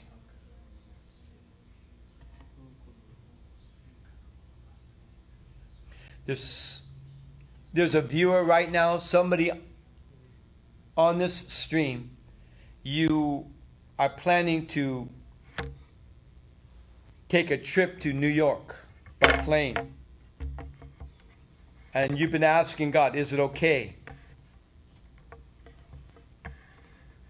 There's, there's a viewer right now, somebody on this stream, you are planning to take a trip to New York by plane. And you've been asking God, is it okay?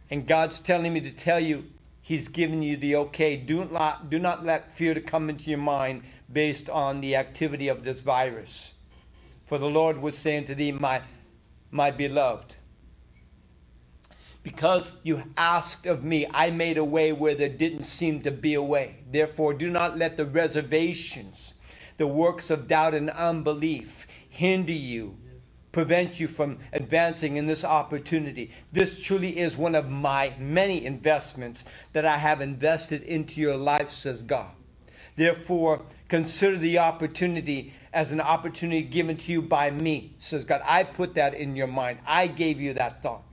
And God's telling me to tell you, He's given you the okay. Do not, do not let fear to come into your mind based on the activity of this virus. For the Lord was saying to thee, my, my beloved, because you asked of me, I made a way where there didn't seem to be a way. Therefore, do not let the reservations, the works of doubt and unbelief, hinder you prevent you from advancing in this opportunity. This truly is one of my many investments that I have invested into your life, says God. Therefore, consider the opportunity as an opportunity given to you by me, says God. I put that in your mind. I gave you that thought.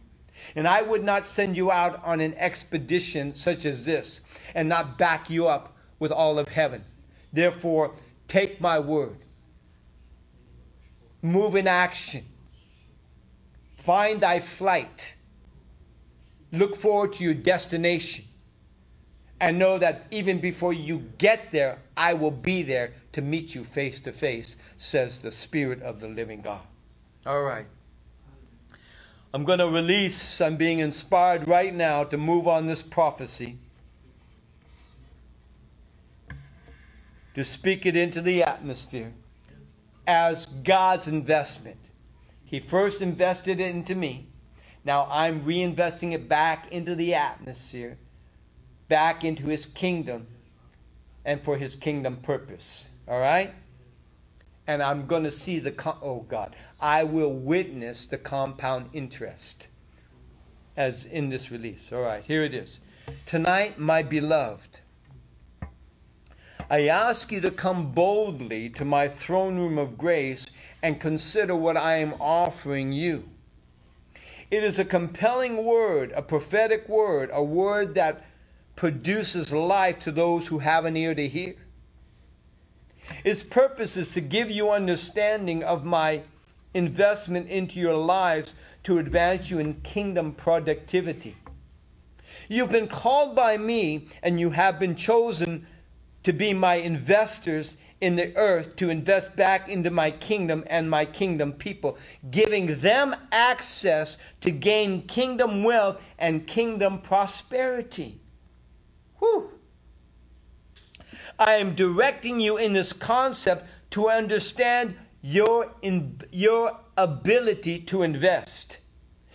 And I would not send you out on an expedition such as this and not back you up with all of heaven. Therefore, take my word. Move in action. Find thy flight. Look forward to your destination. And know that even before you get there, I will be there to meet you face to face, says the Spirit of the living God. All right. I'm going to release, I'm being inspired right now to move on this prophecy, to speak it into the atmosphere as God's investment. He first invested it into me. Now I'm reinvesting it back into the atmosphere, back into his kingdom, and for his kingdom purpose. All right? And I'm going to see the, oh God, I will witness the compound interest as in this release. All right, here it is. Tonight, my beloved, I ask you to come boldly to my throne room of grace and consider what I am offering you. It is a compelling word, a prophetic word, a word that produces life to those who have an ear to hear. Its purpose is to give you understanding of my investment into your lives to advance you in kingdom productivity. You've been called by me and you have been chosen to be my investors in the earth to invest back into my kingdom and my kingdom people, giving them access to gain kingdom wealth and kingdom prosperity. Whew. I am directing you in this concept to understand your, in, your ability to invest.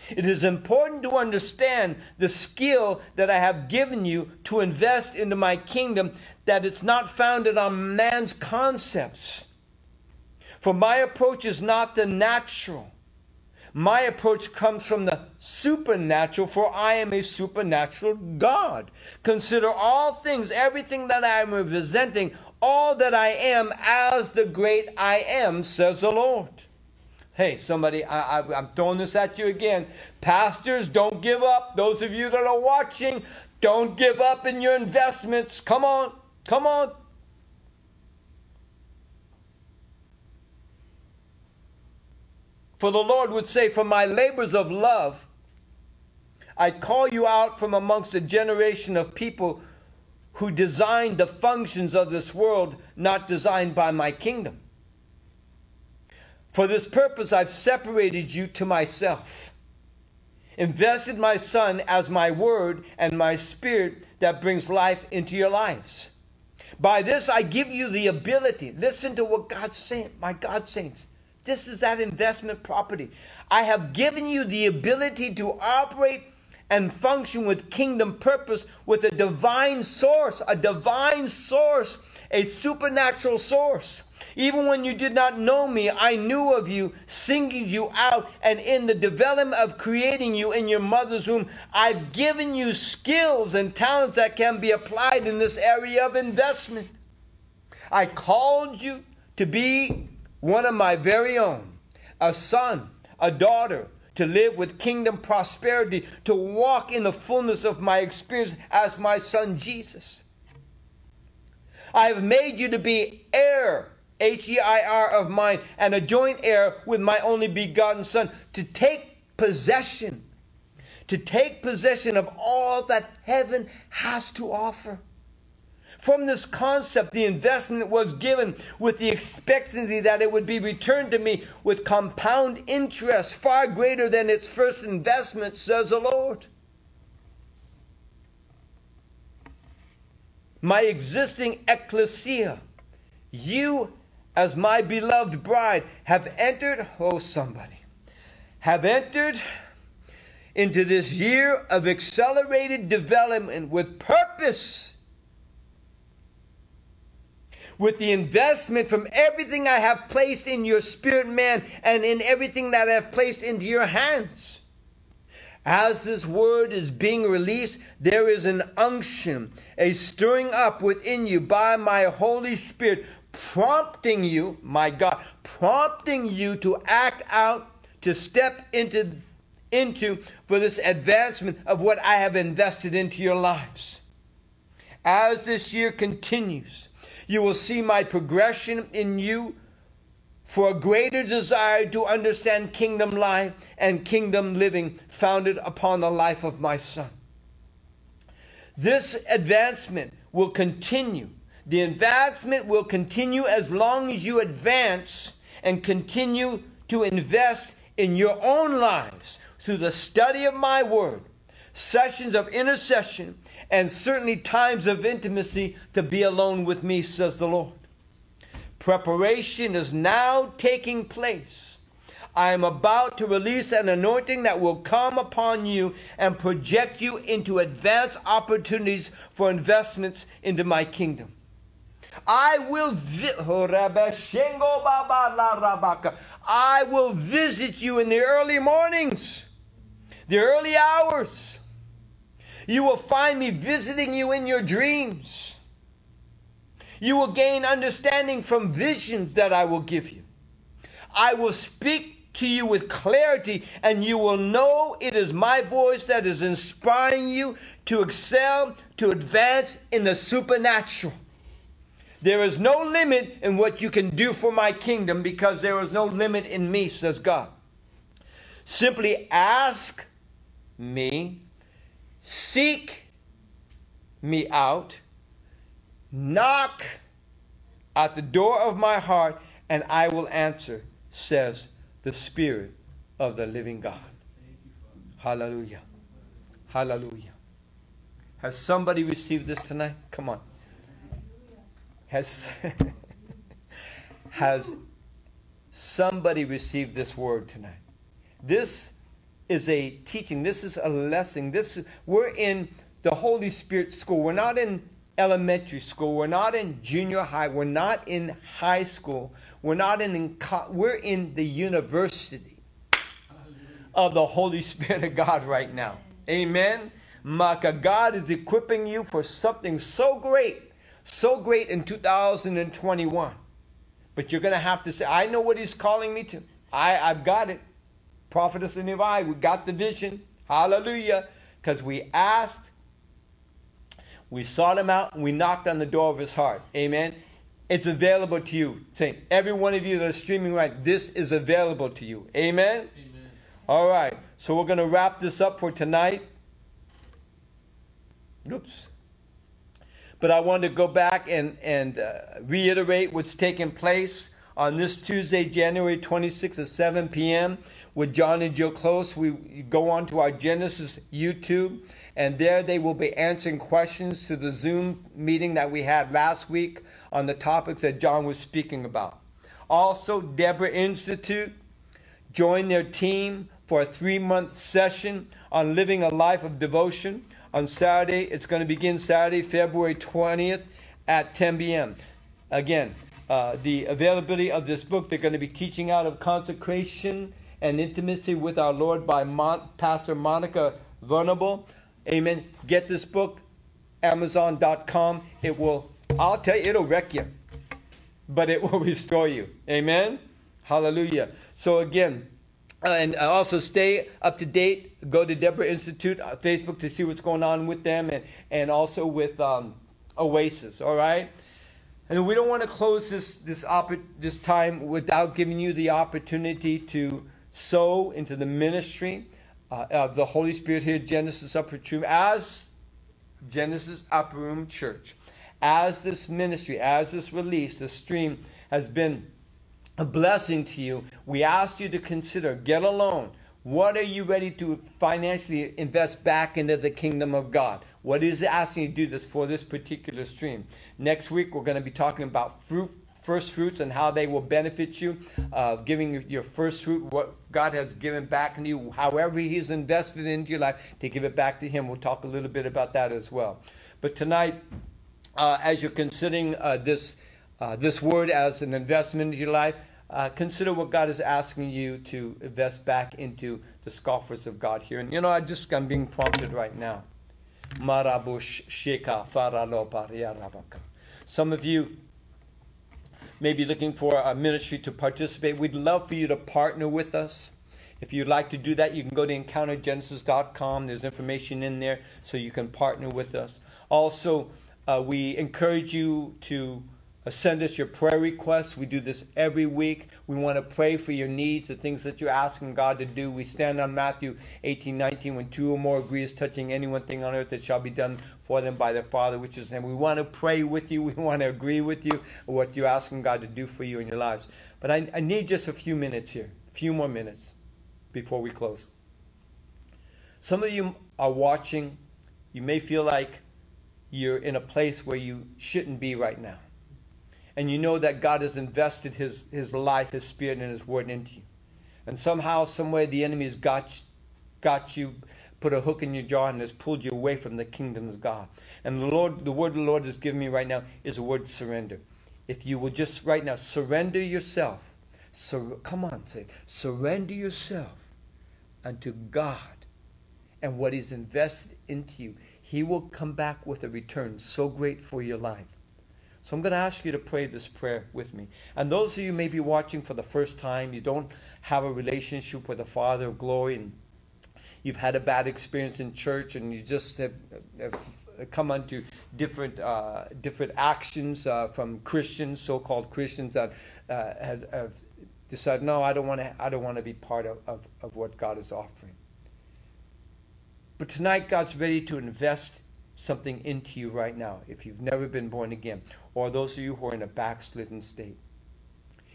It is important to understand the skill that I have given you to invest into my kingdom, that it's not founded on man's concepts. For my approach is not the natural. My approach comes from the supernatural, for I am a supernatural God. Consider all things, everything that I am representing, all that I am as the great I am, says the Lord. Hey, somebody, I, I, I'm throwing this at you again. Pastors, don't give up. Those of you that are watching, don't give up in your investments. Come on, come on. For the Lord would say, For my labors of love, I call you out from amongst a generation of people who designed the functions of this world, not designed by my kingdom. For this purpose, I've separated you to myself, invested my Son as my word and my spirit that brings life into your lives. By this, I give you the ability. Listen to what God's saying, my God saints. This is that investment property. I have given you the ability to operate and function with kingdom purpose with a divine source, a divine source, a supernatural source. Even when you did not know me, I knew of you, singing you out, and in the development of creating you in your mother's womb, I've given you skills and talents that can be applied in this area of investment. I called you to be one of my very own, a son, a daughter, to live with kingdom prosperity, to walk in the fullness of my experience as my son Jesus. I have made you to be heir, H E I R, of mine, and a joint heir with my only begotten Son, to take possession, to take possession of all that heaven has to offer. From this concept, the investment was given with the expectancy that it would be returned to me with compound interest far greater than its first investment, says the Lord. My existing ecclesia, you as my beloved bride, have entered, oh, somebody, have entered into this year of accelerated development with purpose with the investment from everything I have placed in your spirit man and in everything that I have placed into your hands. As this word is being released, there is an unction, a stirring up within you by my Holy Spirit, prompting you, my God, prompting you to act out, to step into into for this advancement of what I have invested into your lives. As this year continues, you will see my progression in you for a greater desire to understand kingdom life and kingdom living founded upon the life of my son. This advancement will continue. The advancement will continue as long as you advance and continue to invest in your own lives through the study of my word, sessions of intercession, and certainly times of intimacy to be alone with me, says the Lord. Preparation is now taking place. I am about to release an anointing that will come upon you and project you into advanced opportunities for investments into my kingdom. I will vi- oh, I will visit you in the early mornings, the early hours. You will find me visiting you in your dreams. You will gain understanding from visions that I will give you. I will speak to you with clarity, and you will know it is my voice that is inspiring you to excel, to advance in the supernatural. There is no limit in what you can do for my kingdom because there is no limit in me, says God. Simply ask me, seek me out, knock at the door of my heart, and I will answer, says the Spirit of the living God. Hallelujah. Hallelujah. Has somebody received this tonight? Come on has has somebody received this word tonight. This is a teaching. This is a lesson. This we're in the holy spirit school. We're not in elementary school. We're not in junior high. We're not in high school. We're not in, in we're in the university of the holy spirit of god right now. Amen. Maka, God is equipping you for something so great so great in 2021. But you're going to have to say, I know what he's calling me to. I, I've got it. Prophetess and Levi, we got the vision. Hallelujah. Because we asked, we sought him out, and we knocked on the door of his heart. Amen. It's available to you. Saying, every one of you that are streaming right, this is available to you. Amen. Amen. All right. So we're going to wrap this up for tonight. Oops. But I want to go back and, and uh, reiterate what's taking place on this Tuesday, January 26th at 7 p.m. with John and Jill Close. We go on to our Genesis YouTube, and there they will be answering questions to the Zoom meeting that we had last week on the topics that John was speaking about. Also, Deborah Institute joined their team for a three month session on living a life of devotion on Saturday. It's going to begin Saturday, February 20th at 10 p.m. Again, uh, the availability of this book, they're going to be teaching out of consecration and intimacy with our Lord by Mon- Pastor Monica Venerable. Amen. Get this book, Amazon.com. It will, I'll tell you, it'll wreck you, but it will restore you. Amen. Hallelujah. So again, and also stay up to date. Go to Deborah Institute uh, Facebook to see what's going on with them and, and also with um, Oasis, all right? And we don't want to close this, this, this time without giving you the opportunity to sow into the ministry uh, of the Holy Spirit here Genesis Upper Room as Genesis Upper Room Church. As this ministry, as this release, this stream has been a blessing to you, we ask you to consider get a loan. What are you ready to financially invest back into the kingdom of God? What is asking you to do this for this particular stream? Next week, we're going to be talking about fruit, first fruits and how they will benefit you, uh, giving your first fruit, what God has given back to you, however He's invested into your life, to give it back to Him. We'll talk a little bit about that as well. But tonight, uh, as you're considering uh, this, uh, this word as an investment in your life, uh, consider what God is asking you to invest back into the scoffers of God here. And you know, I just I'm being prompted right now. Some of you may be looking for a ministry to participate. We'd love for you to partner with us. If you'd like to do that, you can go to encountergenesis.com. There's information in there so you can partner with us. Also, uh, we encourage you to send us your prayer requests. We do this every week. We want to pray for your needs, the things that you're asking God to do. We stand on Matthew 18, 19, when two or more agree is touching any one thing on earth, that shall be done for them by their Father, which is, and we want to pray with you. We want to agree with you what you're asking God to do for you in your lives. But I, I need just a few minutes here, a few more minutes before we close. Some of you are watching. You may feel like you're in a place where you shouldn't be right now. And you know that God has invested his, his life, his spirit, and his word into you. And somehow, someway, the enemy has got, got you, put a hook in your jaw, and has pulled you away from the kingdom of God. And the Lord, the word the Lord has given me right now is a word surrender. If you will just right now surrender yourself, sur- come on, say, surrender yourself unto God and what He's invested into you, He will come back with a return so great for your life. So I'm going to ask you to pray this prayer with me. And those of you may be watching for the first time, you don't have a relationship with the Father of glory, and you've had a bad experience in church, and you just have, have come unto different uh, different actions uh, from Christians, so-called Christians that uh, have, have decided, no, I don't want to. I don't want to be part of, of, of what God is offering. But tonight, God's ready to invest something into you right now if you've never been born again, or those of you who are in a backslidden state.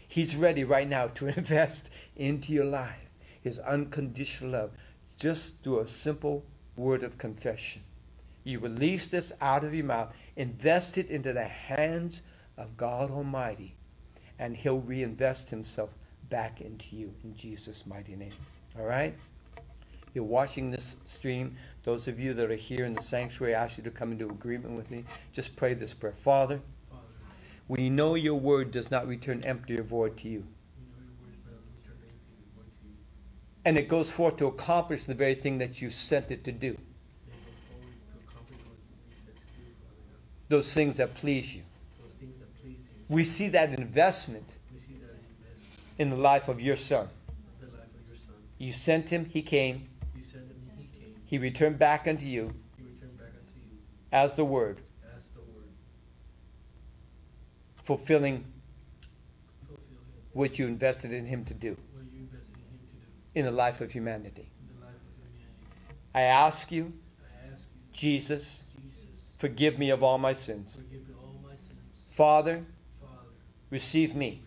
He's ready right now to invest into your life his unconditional love just through a simple word of confession. You release this out of your mouth, invest it into the hands of God Almighty, and He'll reinvest Himself back into you in Jesus' mighty name. All right? You're watching this stream. Those of you that are here in the sanctuary, I ask you to come into agreement with me. Just pray this prayer. Father, we know your word does not return empty or void to you. And it goes forth to accomplish the very thing that you sent it to do. Those things that please you. We see that investment in the life of your son. You sent him, he came. He returned back unto you. As the word. Fulfilling what you invested in him to do. In the life of humanity. I ask you, Jesus, forgive me of all my sins. Father, receive me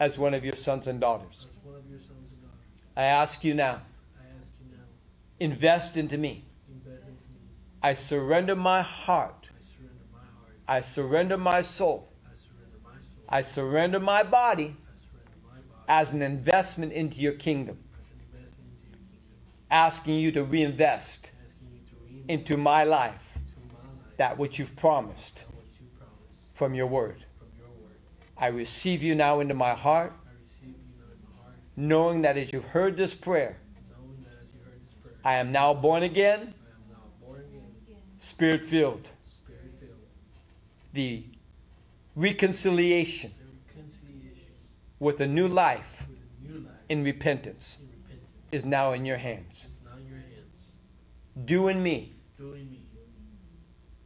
as one of your sons and daughters. I ask you now, invest into me. I surrender my heart. I surrender my soul. I surrender my body as an investment into your kingdom. Asking you to reinvest into my life that which you've promised from your word. I receive you now into my heart, knowing that as you've heard this prayer, I am now born again, spirit filled. The reconciliation with a new life in repentance is now in your hands. Do in me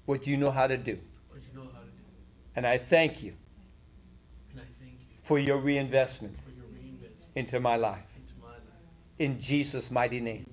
what you know how to do. And I thank you for your reinvestment into my life. In Jesus' mighty name.